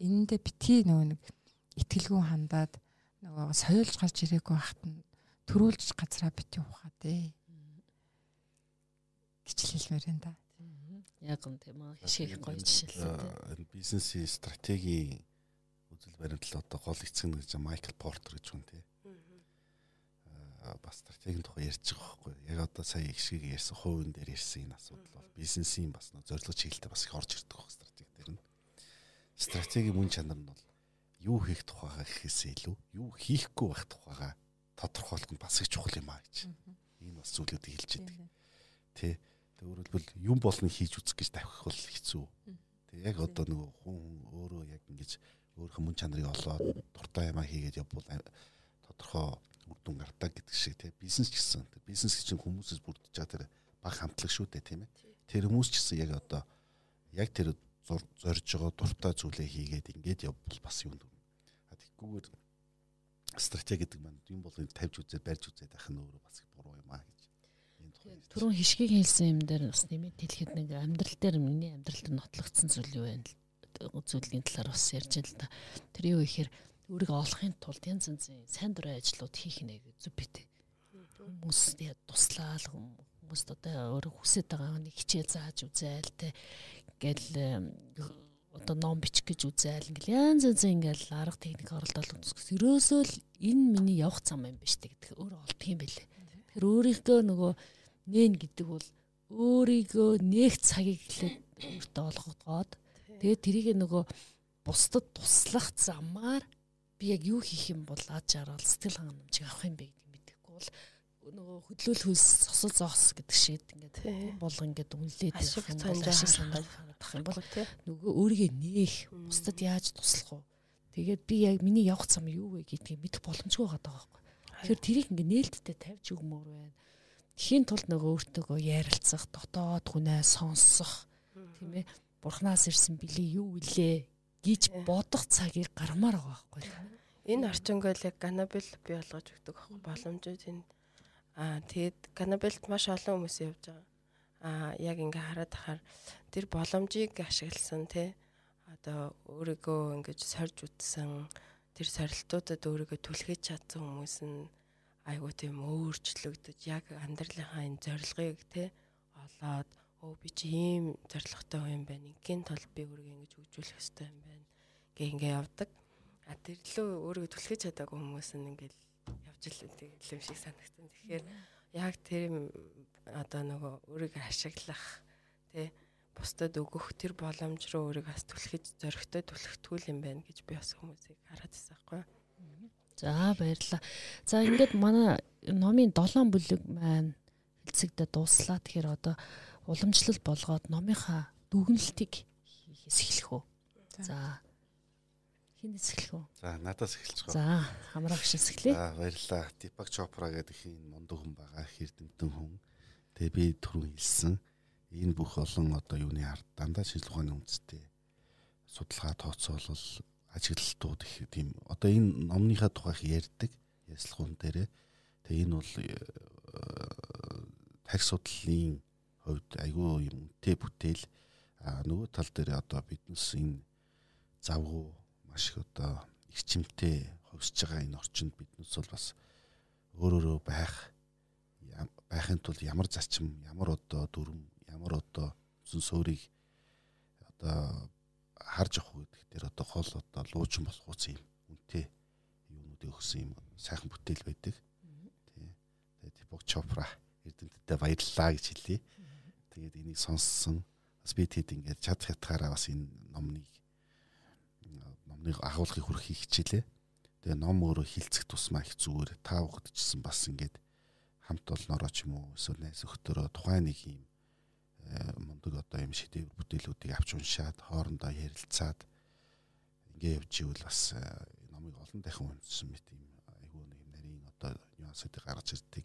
Speaker 2: энэндээ битгий нөгөө нэг итгэлгүй хандаад нөгөө соёолж гарч ирээгүй хахт нь төрүүлж газраа бити ухаад ээ гэж хэлмээр энэ да.
Speaker 4: Яг юм тийм аа хишээх гоё жишээлээ.
Speaker 1: Энэ бизнесийн стратегийн үзэл баримтлал одоо гол эцэг нь гэж Майкл Портер гэж хүн тий. бас стратегийн тухай ярьж байгаа байхгүй. Яг одоо сая их шиг ярьсан хувийн дээр ярьсан энэ асуудал бол бизнесийн бас нөө зорилго чиглэлтэй бас их орж ирдэг байх стратеги стратегийн мөн чанар нь бол юу хийх тухайгаа гэхээсээ илүү юу хийхгүй байх тухайгаа тодорхойлох нь бас их чухал юм аа гэж. Энэ бас зүйлүүдийг хэлж байдаг. Тэ. Өөрөлдвөл юм болныг хийж үзэх гэж тавих бол хэцүү. Тэг яг одоо нөгөө хүн өөрөө яг ингэж өөрийнхөө мөн чанарыг олоод дуртай юмаа хийгээд явбал тодорхой үр дүн гардаг гэдэг шиг тий бизнес ч гэсэн бизнес чинь хүмүүсээс бүрдэж байгаа тэр баг хамтлаг шүү дээ тийм ээ тэр хүмүүс ч гэсэн яг одоо яг тэр зорж байгаа дуртай зүйлээ хийгээд ингээд явбал бас юм. А тэггүйгээр стратеги гэдэг маань юм бол тавьж үзээд барьж үзээд байх нь өөрөө бас буруу юм аа гэж.
Speaker 4: Түрүүн хишгийг хэлсэн юм дээр бас нэмээд хэлэхэд нэг амьдрал дээр миний амьдралд нотлогдсон зүйл юу вэ? Зүйлийн талаар бас ярьж л да. Тэр юу ихээр өөрийгөө олохын тулд янз янзын сайн дурын ажлууд хийх нэ гэж зүг бит. Хүмүүс туслаал хүмүүст одоо өөрөө хүсэж байгаа нэг хичээл зааж үзээл те ингээл одоо ном бичих гэж үзээл ингээл янз янз ингээл арга техник оролдол үзэх. Ерөөсөө л энэ миний явах зам юм биш гэдэг өөр олдох юм бэлээ. Тэгэхээр өөрийнхөө нөгөө нээн гэдэг бол өөрийгөө нэг цагийг хэлээд өөртөө олгоод тэгээд тэрийг нөгөө бусдад туслах замаар би яг юу хийх юм бол аж аргал сэтгэл хангамжийг авах юм бэ гэдэг мэдэхгүй бол нөгөө хөдлөл хөлс сосол зоос гэдэг шиг ингээд бол ингээд үнлээд
Speaker 5: ашиг санаж
Speaker 4: харагдах юм бол нөгөө өөрийгөө нээх бусдад яаж туслах вэ? Тэгээд би яг миний явах зам юу вэ гэдгийг мэдэх боломжгүй байгаа байхгүй. Тэгэхээр тэрийг ингээд нээлттэй тавьж өгмөр байна. Тхийн тулд нөгөө өөртөөгөө ярилцах, дотоод хүнээ сонсох тийм ээ. Бурхнаас ирсэн билий юу илээ гэж бодох цагийг гармаар байгаа байхгүй.
Speaker 5: Энэ орчингойл яг ганабил бий болгож өгдөг боломжууд энэ Аа тэгэд канабелт маш олон хүмүүс явж байгаа. Аа яг ингээ хараад тахаар тэр боломжийг ашигласан тий одоо өөрийгөө ингэж сорж үтсэн тэр сорилтуудад өөрийгөө түлхэж чадсан хүмүүс нь айгуу тийм өөрчлөгдөж яг амьдралынхаа энэ зорилгыг тий олоод өө би чи ийм зорилготой хүн байна. Ингийн тул би өөрийгөө ингэж хөгжүүлэх хэрэгтэй юм байна. Гэ ингээ явдаг. А тэр лөө өөрийгөө түлхэж чадаагүй хүмүүс нь ингээл явж л тийм юм шиг санагдсан. Тэгэхээр яг тэр одоо нөгөө өөрийгөө ашиглах тий бусдад өгөх тэр боломж руу өөрийгөө бас түлхэж зөрөгтэй түлхтгүүл юм байна гэж би бас хүмүүсийг хараад байсан байхгүй.
Speaker 4: За баярлалаа. За ингээд манай номын 7 бүлэг маань хэлцэгдээ дууслаа. Тэгэхээр одоо уламжлал болгоод номынхаа дүгнэлтийг хийхээс эхлэх үү? За. Хинээс эхлэх үү?
Speaker 1: За надаас эхэлж байгаа.
Speaker 4: За, хамраа гişээс эхлэе.
Speaker 1: За баярлалаа. Дипак Чопра гэдэг их энэ мундаг хүн байгаа. Их эрдэмтэн хүн. Тэгээ би түрүүн хэлсэн. Энэ бүх олон одоо юуны ард дандаа шинжлэх ухааны үндэстэй судалгаа тооцоолол ажиглалтууд их тийм одоо энэ номныхаа тухай их ярьдаг ярьслахун дээрээ тэгээ энэ бол э, тарих судлалын хувьд айгүй юм үнэтэй бүтээл нөгөө тал дээр одоо биднес энэ завгүй маш их одоо их чимтэй хөвсөж байгаа энэ орчинд биднес бол бас өөрөөрөө байх байхын тулд ямар зарчим ямар одоо дүрм ямар одоо зүн суурийг одоо харж авах гэдэг дээр одоо хол одоо луучин болох уус юм үнтэй юунуудыг өгсөн юм сайхан бүтээл байдаг. Тий. Тэгээд Бог Чопра эрдэмтдээ баярлалаа гэж хэлье. Тэгээд энийг сонссон бас би тэд ингээд чадах ятгаараа бас энэ номныг номныг агуулгыг хүрхийг хичээлээ. Тэгээ ном өөрөө хилцэх тусмаа их зүгээр та ухадчихсан бас ингээд хамт олноороо ч юм уу эсвэл найз өхтөрөө тухайн нэг юм э, мундаг одоо юм шидэв бүтээлүүдийг авч уншаад хоорондоо ярилцаад ингээ явж ивэл бас э, номыг олон дахин уншсан мэт юм айгүй нэг нарийн одоо нюансуудыг гаргаж ирдэг.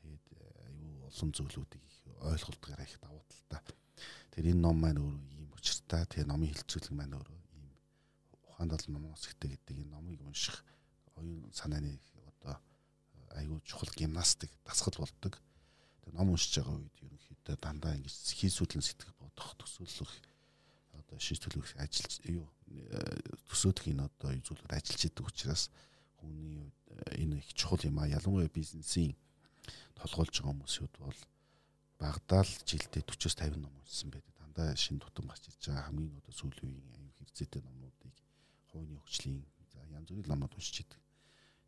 Speaker 1: Тэгээд э, айгүй олон зүйлүүдийг их ойлголтгаараа их давуу талтай. Тэр энэ ном маань өөрөө ийм учиртай. Тэгээ номын хилцүүлэг маань өөрөө ухаан тал номоос ихтэй гэдэг энэ номыг унших оюун санааны одоо айгүй чухал гимнастик дасгал болдог. Тэгээ ном уншиж байгаа үед ерөнхийдөө дандаа ингэж хийсүүлэн сэтгэх бодох төсөөлөх одоо шийдвэрлэх ажил юу төсөөлөх энэ одоо зүйлүүд ажиллаж идэг учраас хүний энэ их чухал юм а ялангуяа бизнесийн толгойлж байгаа хүмүүсүүд бол багадаа л жилдээ 40-с 50 ном уншсан байдаг. Дандаа шинэ тутам гарч ирж байгаа хамгийн одоо сүүлийн үеийн аюу хэрэгцээтэй номнуудыг хувийн хөгжлийн за янз бүрийн номууд уншиж идэг.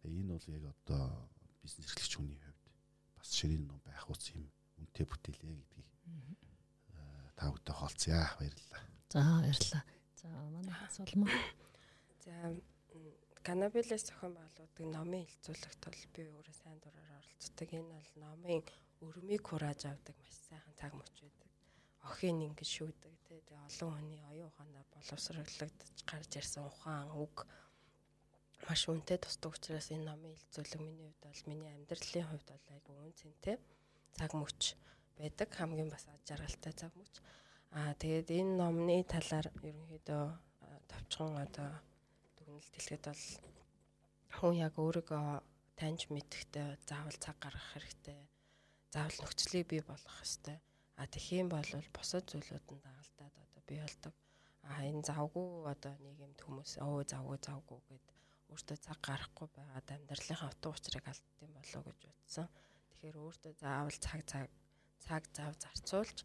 Speaker 1: Тэгээ энэ бол яг одоо бизнес эрхлэгч хүний хувьд бас ширийн ном байх ус юм үнэтэй бүтээлээ гэдгийг та бүдтэй хаалцъя. Баярлалаа.
Speaker 4: За баярлалаа. За манай Соломон.
Speaker 5: За канабилес зохион байгуулдаг номын хэлцүүлэгт бол би өөрөө сайн дураар оролцдог. Энэ бол номын өрмийг хурааж авдаг маш сайхан цаг мөч байдаг. Охин ингэж шүүдэг тий. Олон хүний оюун ухаанаар боловсруулагдаж гарч ирсэн ухаан үг маш үнэтэй тусдаг учраас энэ номын хэлцүүлэг миний хувьд бол миний амьдралын хувьд бол айгүй үн цэнтэй цаг мөч байдаг. Хамгийн бас аж аргалтай цаг мөч. Аа тэгээд энэ номны талаар ерөнхийдөө товчхон одоо дүгнэлт хэлэхэд бол хүн яг өөрийгөө таньж мэдэхдээ заавал цаг гаргах хэрэгтэй. Заавал нөхцөлийг бий болгох хэрэгтэй. А тэгхийн бол бусад зүйлүүдэнд дагалдаад одоо бий болдог. А энэ завгүй одоо нийгэмд хүмүүс өө завгүй завгүй гэд өөртөө цаг гаргахгүй байгаад амьдралынхаа утга учирыг алдсан болоо гэж утсан. Тэгэхээр өөртөө заавал цаг цаг цаг зав зарцуулж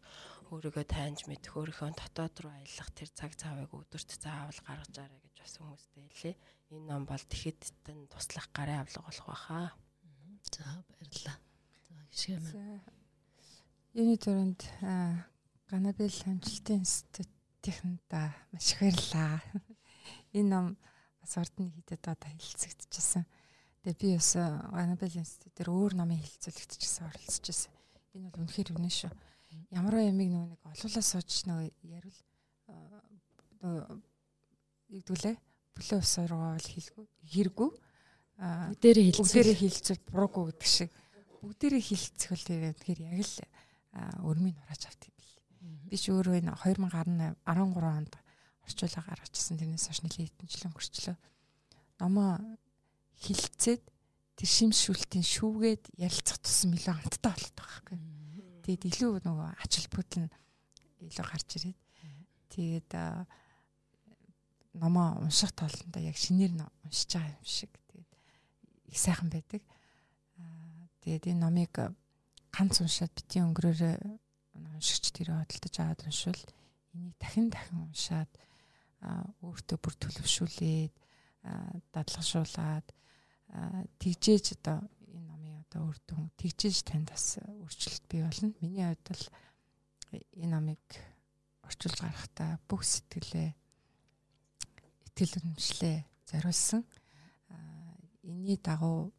Speaker 5: өөрийгөө таньж мэдэх өөрийнхөө дотоод руу аялах тэр цаг цавыг өдөрт заавал гаргаж арай гэж бас хүмүүстэй хэлээ. Энэ ном бол тэгэхэд туслах гарын авлага болох байхаа.
Speaker 4: За баярлалаа. За гişгэмэ.
Speaker 2: Юуны төрөнд Ганабел амжилтын институтынхаа маш их баярлалаа. Энэ ном бас ордны хітэд одоо хэлцэгдэжсэн. Тэгээ би бас Ганабел институт дээр өөр номын гэсэн оролцож байсан Энэ бол үнэхээр үнэн шүү. Ямар ямиг нөгөө нэг олуулаа сууж нөгөө ярил нөгөө нэгдүлээ бүлээ усаргаа бол хэлгүй хэрэггүй
Speaker 4: хэлцэл
Speaker 2: бүгдээрээ хэлцэл буруугүй гэдэг шиг бүгдээрээ хэлцэх бол тэгэхээр яг л өрмийг нурааж авт юм бэл. Би ч өөрөө энэ 2018 13 онд орчуулга гаргачихсан тэрнээс хойш нэлээд хэдэн жил өнгөрчлөө. Номоо хилцээд тэр шимшүүлтийн шүүгээд ярилцах тусам илүү амттай болдог байхгүй. Тэгээд илүү нөгөө ач холбогдол нь илүү гарч ирээд тэгээд номоо унших тоолондоо яг шинээр нь уншиж байгаа юм шиг тэгээд их сайхан байдаг. Тэгээд энэ номыг ганц уншаад битгий өнгөрөөрөө уншигч тэрэ хөдөлтөж аваад уншвал энийг дахин дахин уншаад өөртөө бүр төлөвшүүлээд дадлагшуулаад тэгжээж одоо энэ номын одоо үр дүн тэгжээж танд бас өөрчлөлт бий болно. Миний хувьд бол энэ номыг орчуулж гарахдаа бүх сэтгэлээ итгэл үнэмшлээ зориулсан. Энийний дагуу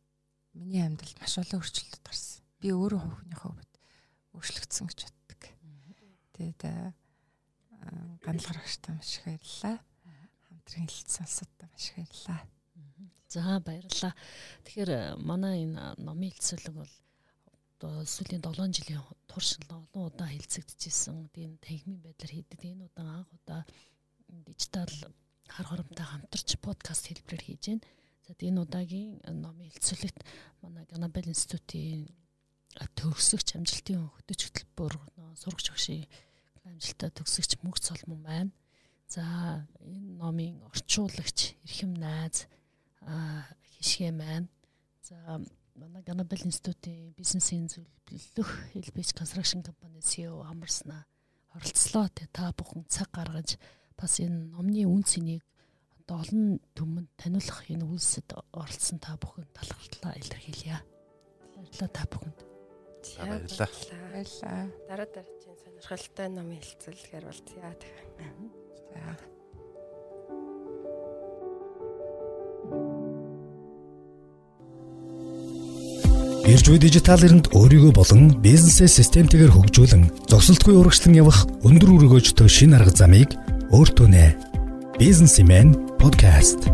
Speaker 2: миний амьдралд маш олон өөрчлөлт гарсан. Би өөрөө хувийнхөө хувьд өөрчлөгдсөн гэж боддог. Тэгээд гандлгарагчтай маш их баярлалаа. өнөөдрийн хэлэлцсэн сонсоод маш их баярлалаа.
Speaker 4: За баярлалаа. Тэгэхээр манай энэ номын хэлцүүлэг бол сүүлийн 7 жилийн турш олон удаа хэлцэгдэжсэн. Тэгээд танхимын байдлаар хийдэг. Энэ удаан анх удаа дижитал хар хоромтой хамтарч подкаст хэлбэрээр хийж байна. За энэ удаагийн номын хэлцүүлэгт манай Ганабел институтын төгсөгч амжилтын хөтөч хөтөлбөр сурагч багшийн амжилттай төгсөгч мөнх цолмон байна. За энэ номын орчуулагч Эрхэм найз хишгэ маань. За манай Ганабел институтын бизнесийн зөвлөх Helbech Construction компани CEO амарснаа оролцлоо. Тэ та бүхэн цаг гаргаж бас энэ номны үн цэнийг одоо олон түмэнд таниулах энэ үйлсэд оролцсон та бүхэн талархлаа илэрхийлье. Баярлалаа та бүхэнд.
Speaker 1: Баярлалаа.
Speaker 2: Баярлалаа.
Speaker 5: Дараа дараагийн сонирхолтой номын хэлцүүлгээр болцъя.
Speaker 2: За.
Speaker 3: Биржүү дижитал эринд өөрийгөө болон бизнесээ системтэйгээр хөгжүүлэн зогсолтгүй урагшлан явах өндөр өргөөжтэй шин арга замыг өөртөө нэ. Бизнесмен подкаст